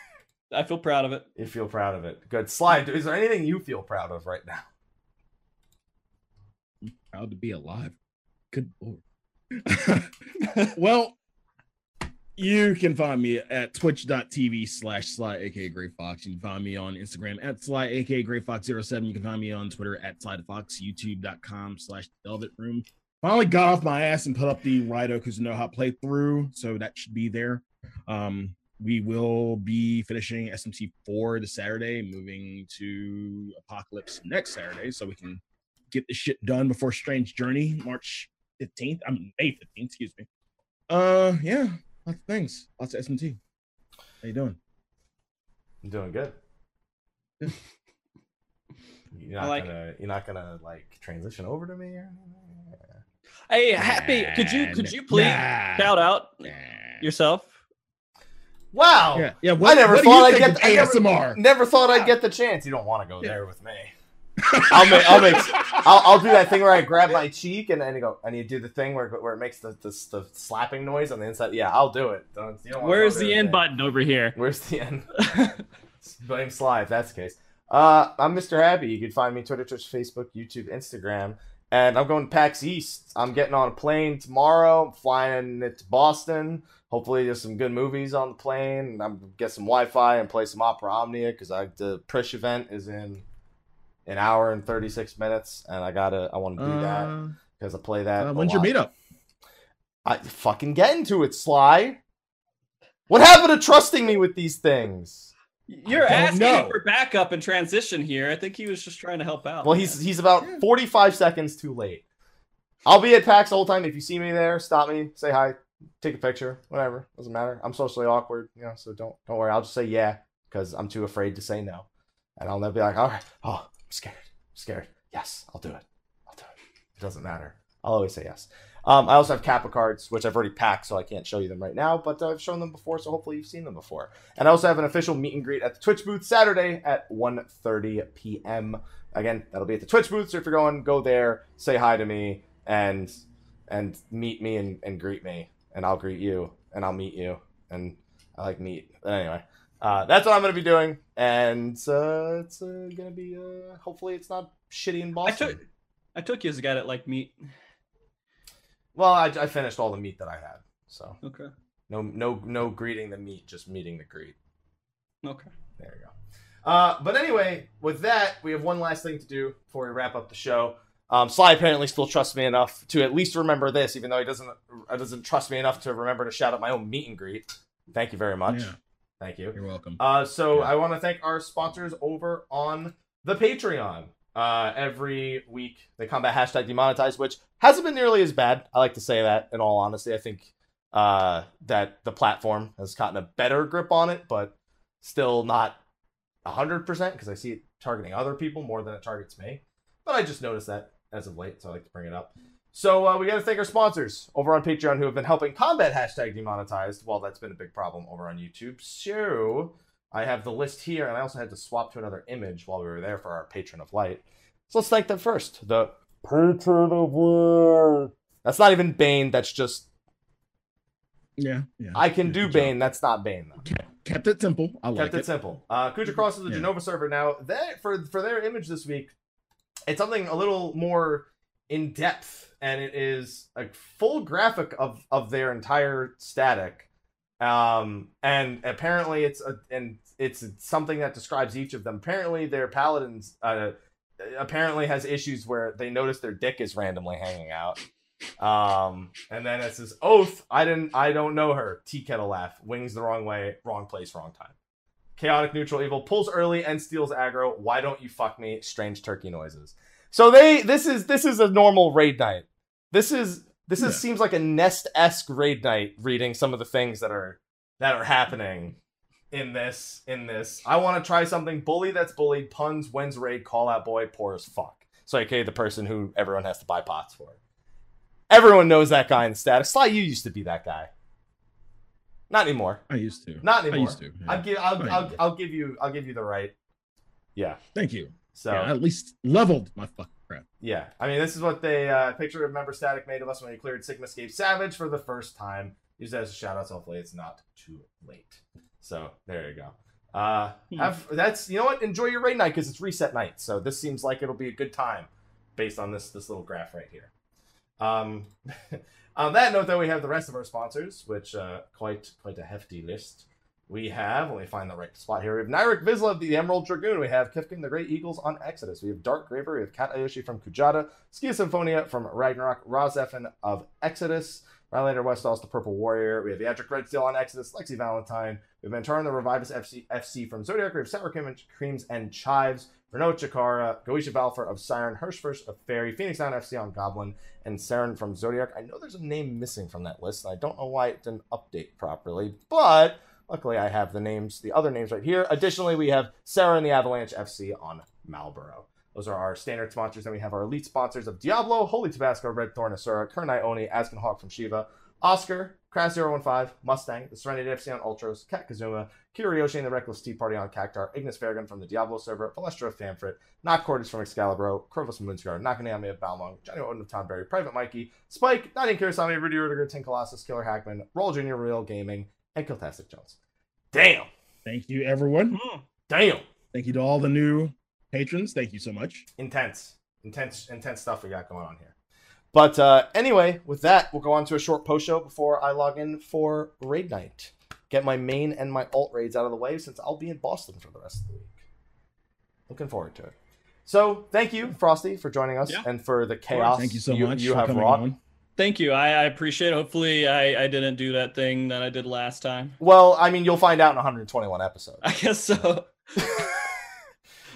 [SPEAKER 3] I feel proud of it.
[SPEAKER 1] you feel proud of it. Good. Slide. Is there anything you feel proud of right now?
[SPEAKER 2] Proud to be alive. Good lord. well, You can find me at twitch.tv slash sly aka Gray Fox. You can find me on Instagram at sly aka Gray Fox07. You can find me on Twitter at sly fox, youtube.com slash velvet room. Finally got off my ass and put up the Raito Kuzunoha playthrough, so that should be there. Um, we will be finishing SMT 4 this Saturday, moving to Apocalypse next Saturday, so we can get the shit done before Strange Journey, March 15th. I mean May 15th, excuse me. Uh yeah, lots of things. Lots of SMT. How you doing?
[SPEAKER 1] I'm doing good. You're not
[SPEAKER 3] like-
[SPEAKER 1] gonna you're not gonna like transition over to me or
[SPEAKER 3] Hey, happy. Could you could you please
[SPEAKER 2] Nah.
[SPEAKER 3] shout out
[SPEAKER 2] Nah.
[SPEAKER 3] yourself?
[SPEAKER 1] Wow.
[SPEAKER 2] Yeah, yeah.
[SPEAKER 1] I never
[SPEAKER 2] what
[SPEAKER 1] thought I'd get
[SPEAKER 2] of
[SPEAKER 1] I never,
[SPEAKER 2] ASMR.
[SPEAKER 1] never thought I'd get the chance. You don't want to go there with me. I'll make I'll make I'll, I'll do that thing where I grab my cheek and then you go and you do the thing where where it makes the, the, the slapping noise on the inside. Yeah, I'll do it. Don't, you don't
[SPEAKER 3] Where's the end
[SPEAKER 1] me.
[SPEAKER 3] button over here?
[SPEAKER 1] Where's the end? Blame Sly if that's the case. Uh, I'm Mr. Happy. You can find me Twitter, Twitch, Facebook, YouTube, Instagram, and I'm going to PAX East. I'm getting on a plane tomorrow. I'm flying it to Boston. Hopefully, there's some good movies on the plane. I'm get some Wi-Fi and play some Opera Omnia because I the Prishe event is in an hour and 36 minutes, and I gotta I want to do that
[SPEAKER 2] Uh,
[SPEAKER 1] because I play that.
[SPEAKER 2] uh,
[SPEAKER 1] a
[SPEAKER 2] when's your meetup?
[SPEAKER 1] I fucking get into it, Sly. What happened to trusting me with these things?
[SPEAKER 3] You're
[SPEAKER 2] I don't
[SPEAKER 3] asking
[SPEAKER 2] know.
[SPEAKER 3] for backup and transition here. I think he was just trying to help out.
[SPEAKER 1] Well,
[SPEAKER 3] man.
[SPEAKER 1] he's he's about 45 seconds too late. I'll be at PAX the whole time. If you see me there, stop me, say hi, take a picture, whatever. Doesn't matter. I'm socially awkward, you know, so don't don't worry. I'll just say yeah because I'm too afraid to say no, and I'll never be like, all right, oh, I'm scared, I'm scared. Yes, I'll do it. I'll do it. It doesn't matter. I'll always say yes. Um, I also have Kappa cards, which I've already packed, so I can't show you them right now, but I've shown them before, so hopefully you've seen them before. And I also have an official meet and greet at the Twitch booth Saturday at 1.30 p.m. Again, that'll be at the Twitch booth, so if you're going, go there, say hi to me, and and meet me and, and greet me, and I'll greet you, and I'll meet you, and I like meet. But anyway, uh, that's what I'm to be doing, and uh, it's uh, to be, uh, hopefully it's not shitty in
[SPEAKER 3] I
[SPEAKER 1] Boston.
[SPEAKER 3] took I took you as a guy that like meat.
[SPEAKER 1] Well, I, I finished all the meat that I had, so
[SPEAKER 3] Okay.
[SPEAKER 1] no no no greeting the meat, just meeting the greet.
[SPEAKER 3] Okay.
[SPEAKER 1] There you go. Uh, but anyway, with that, we have one last thing to do before we wrap up the show. Um, Sly apparently still trusts me enough to at least remember this, even though he doesn't uh, doesn't trust me enough to remember to shout out my own meet and greet. Thank you very much.
[SPEAKER 2] Yeah.
[SPEAKER 1] Thank you.
[SPEAKER 2] You're welcome.
[SPEAKER 1] Uh, so
[SPEAKER 2] Yeah.
[SPEAKER 1] I want to thank our sponsors over on the Patreon. Uh, every week they combat hashtag demonetized, which hasn't been nearly as bad. I like to say that in all honesty. I think uh, that the platform has gotten a better grip on it, but still not 100% because I see it targeting other people more than it targets me. But I just noticed that as of late, so I like to bring it up. So uh, we got to thank our sponsors over on Patreon who have been helping combat hashtag demonetized. Well, that's been a big problem over on YouTube. So I have the list here, and I also had to swap to another image while we were there for our patron of light. So let's thank them first. The patron of light. That's not even Bane. That's just
[SPEAKER 2] yeah, yeah.
[SPEAKER 1] I can
[SPEAKER 2] Yeah,
[SPEAKER 1] do
[SPEAKER 2] good job.
[SPEAKER 1] Bane. That's not Bane though.
[SPEAKER 2] Kept, kept it simple. I like
[SPEAKER 1] Kept it,
[SPEAKER 2] it.
[SPEAKER 1] simple. Uh, Kuja Cross is the
[SPEAKER 2] Yeah.
[SPEAKER 1] Jenova server now. That for for their image this week, it's something a little more in depth, and it is a full graphic of of their entire static. Um, and apparently it's a and it's something that describes each of them. Apparently, their paladins uh, apparently has issues where they notice their dick is randomly hanging out. Um, and then it says, "Oath, I didn't, I don't know her." Tea kettle laugh, wings the wrong way, wrong place, wrong time. Chaotic neutral evil pulls early and steals aggro. Why don't you fuck me? Strange turkey noises. So they, this is this is a normal raid night. This is this is
[SPEAKER 2] Yeah.
[SPEAKER 1] seems like a nest esque raid night. Reading some of the things that are that are happening in this in this. I want to try something. Bully that's bullied. Puns. When's raid? Call out boy. Poor as fuck. So okay, the person who everyone has to buy pots for. Everyone knows that guy in the status. Sly, you used to be that guy. Not anymore.
[SPEAKER 2] I used to.
[SPEAKER 1] Not anymore.
[SPEAKER 2] I used to. yeah.
[SPEAKER 1] I'll give. I'll,
[SPEAKER 2] I
[SPEAKER 1] I'll. I'll give you. I'll give you the right. Yeah.
[SPEAKER 2] Thank you.
[SPEAKER 1] So
[SPEAKER 2] Yeah, I at least leveled my fucking crap.
[SPEAKER 1] yeah, I mean, this is what they uh, picture of member static made of us when we cleared Sigmascape Savage for the first time. Use that as a shout out. So hopefully, it's not too late. So there you go. Uh,
[SPEAKER 3] Hmm.
[SPEAKER 1] have that's you know what? Enjoy your raid night because it's reset night. So this seems like it'll be a good time, based on this this little graph right here. Um, on that note, though, we have the rest of our sponsors, which uh, quite quite a hefty list. We have, let me find the right spot here. We have Nyrik Vizsla of the Emerald Dragoon. We have Kifkin the Great Eagles on Exodus. We have Dark Graver. We have Kat Ayoshi from Kujata. Skia Symphonia from Ragnarok. Rozefin of Exodus. Rylander Westall's the Purple Warrior. We have Yadric Redsteel on Exodus. Lexi Valentine. We have Mantaran the Revivus FC, FC from Zodiac. We have Sour Cream Creams and Chives. Renault Chikara. Goisha Balfour of Siren. Hirschfirst of Fairy. Phoenix Down FC on Goblin. And Saren from Zodiac. I know there's a name missing from that list. And I don't know why it didn't update properly. But luckily I have the names, the other names right here. Additionally, we have Sarah and the Avalanche FC on Malboro. Those are our standard sponsors. Then we have our elite sponsors of Diablo, Holy Tabasco, Red Thorn, Asura, Kernai Oni, Askin Hawk from Shiva, Oscar, Crash015, Mustang, the Serenity FC on Ultros, Kat Kazuma, Kiriyoshi and the Reckless Tea Party on Cactuar, Ignis Farragon from the Diablo server, Valestra of Famfrit, Not Cordis from Excalibur, Corvus of Moonscar, Nakaniami of Balmung, Johnny Odin of Tonberry, Private Mikey, Spike, Nadia Kirasami, Rudy Rudiger, Tin Colossus, Killer Hackman, Roll Jr. Real Gaming, and Kiltastic Jones. Damn!
[SPEAKER 2] Thank you, everyone. Hmm.
[SPEAKER 1] Damn!
[SPEAKER 2] Thank you to all the new patrons. Thank you so much.
[SPEAKER 1] intense, intense, intense stuff we got going on here. But uh, anyway, with that, we'll go on to a short post show before I log in for raid night. Get my main and my alt raids out of the way since I'll be in Boston for the rest of the week. Looking forward to it. So thank you, Frosty, for joining us
[SPEAKER 3] Yeah.
[SPEAKER 1] and for the chaos.
[SPEAKER 2] Thank you so much.
[SPEAKER 1] You have wrought.
[SPEAKER 2] on.
[SPEAKER 3] Thank you. I, I appreciate it. Hopefully, I, I didn't do that thing that I did last time.
[SPEAKER 1] Well, I mean, you'll find out in 121 episodes.
[SPEAKER 3] I guess so.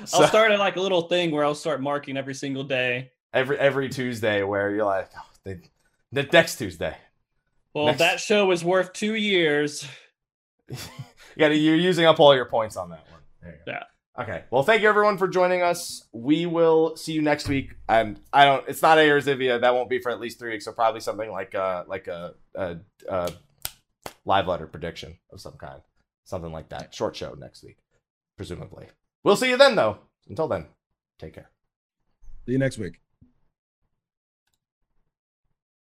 [SPEAKER 1] So-
[SPEAKER 3] I'll start at like a little thing where I'll start marking every single day.
[SPEAKER 1] Every every Tuesday, where you're like, oh, they, the next Tuesday.
[SPEAKER 3] Well,
[SPEAKER 1] Next-
[SPEAKER 3] that show was worth two years.
[SPEAKER 1] you got you're using up all your points on that one. There you go.
[SPEAKER 3] Yeah.
[SPEAKER 1] Okay. Well, thank you everyone for joining us. We will see you next week. And I don't. It's not Air Zivia. That won't be for at least three weeks. So probably something like uh like a, a, a live letter prediction of some kind, something like that. Short show next week, presumably. We'll see you then, though. Until then, take care.
[SPEAKER 2] See you next week.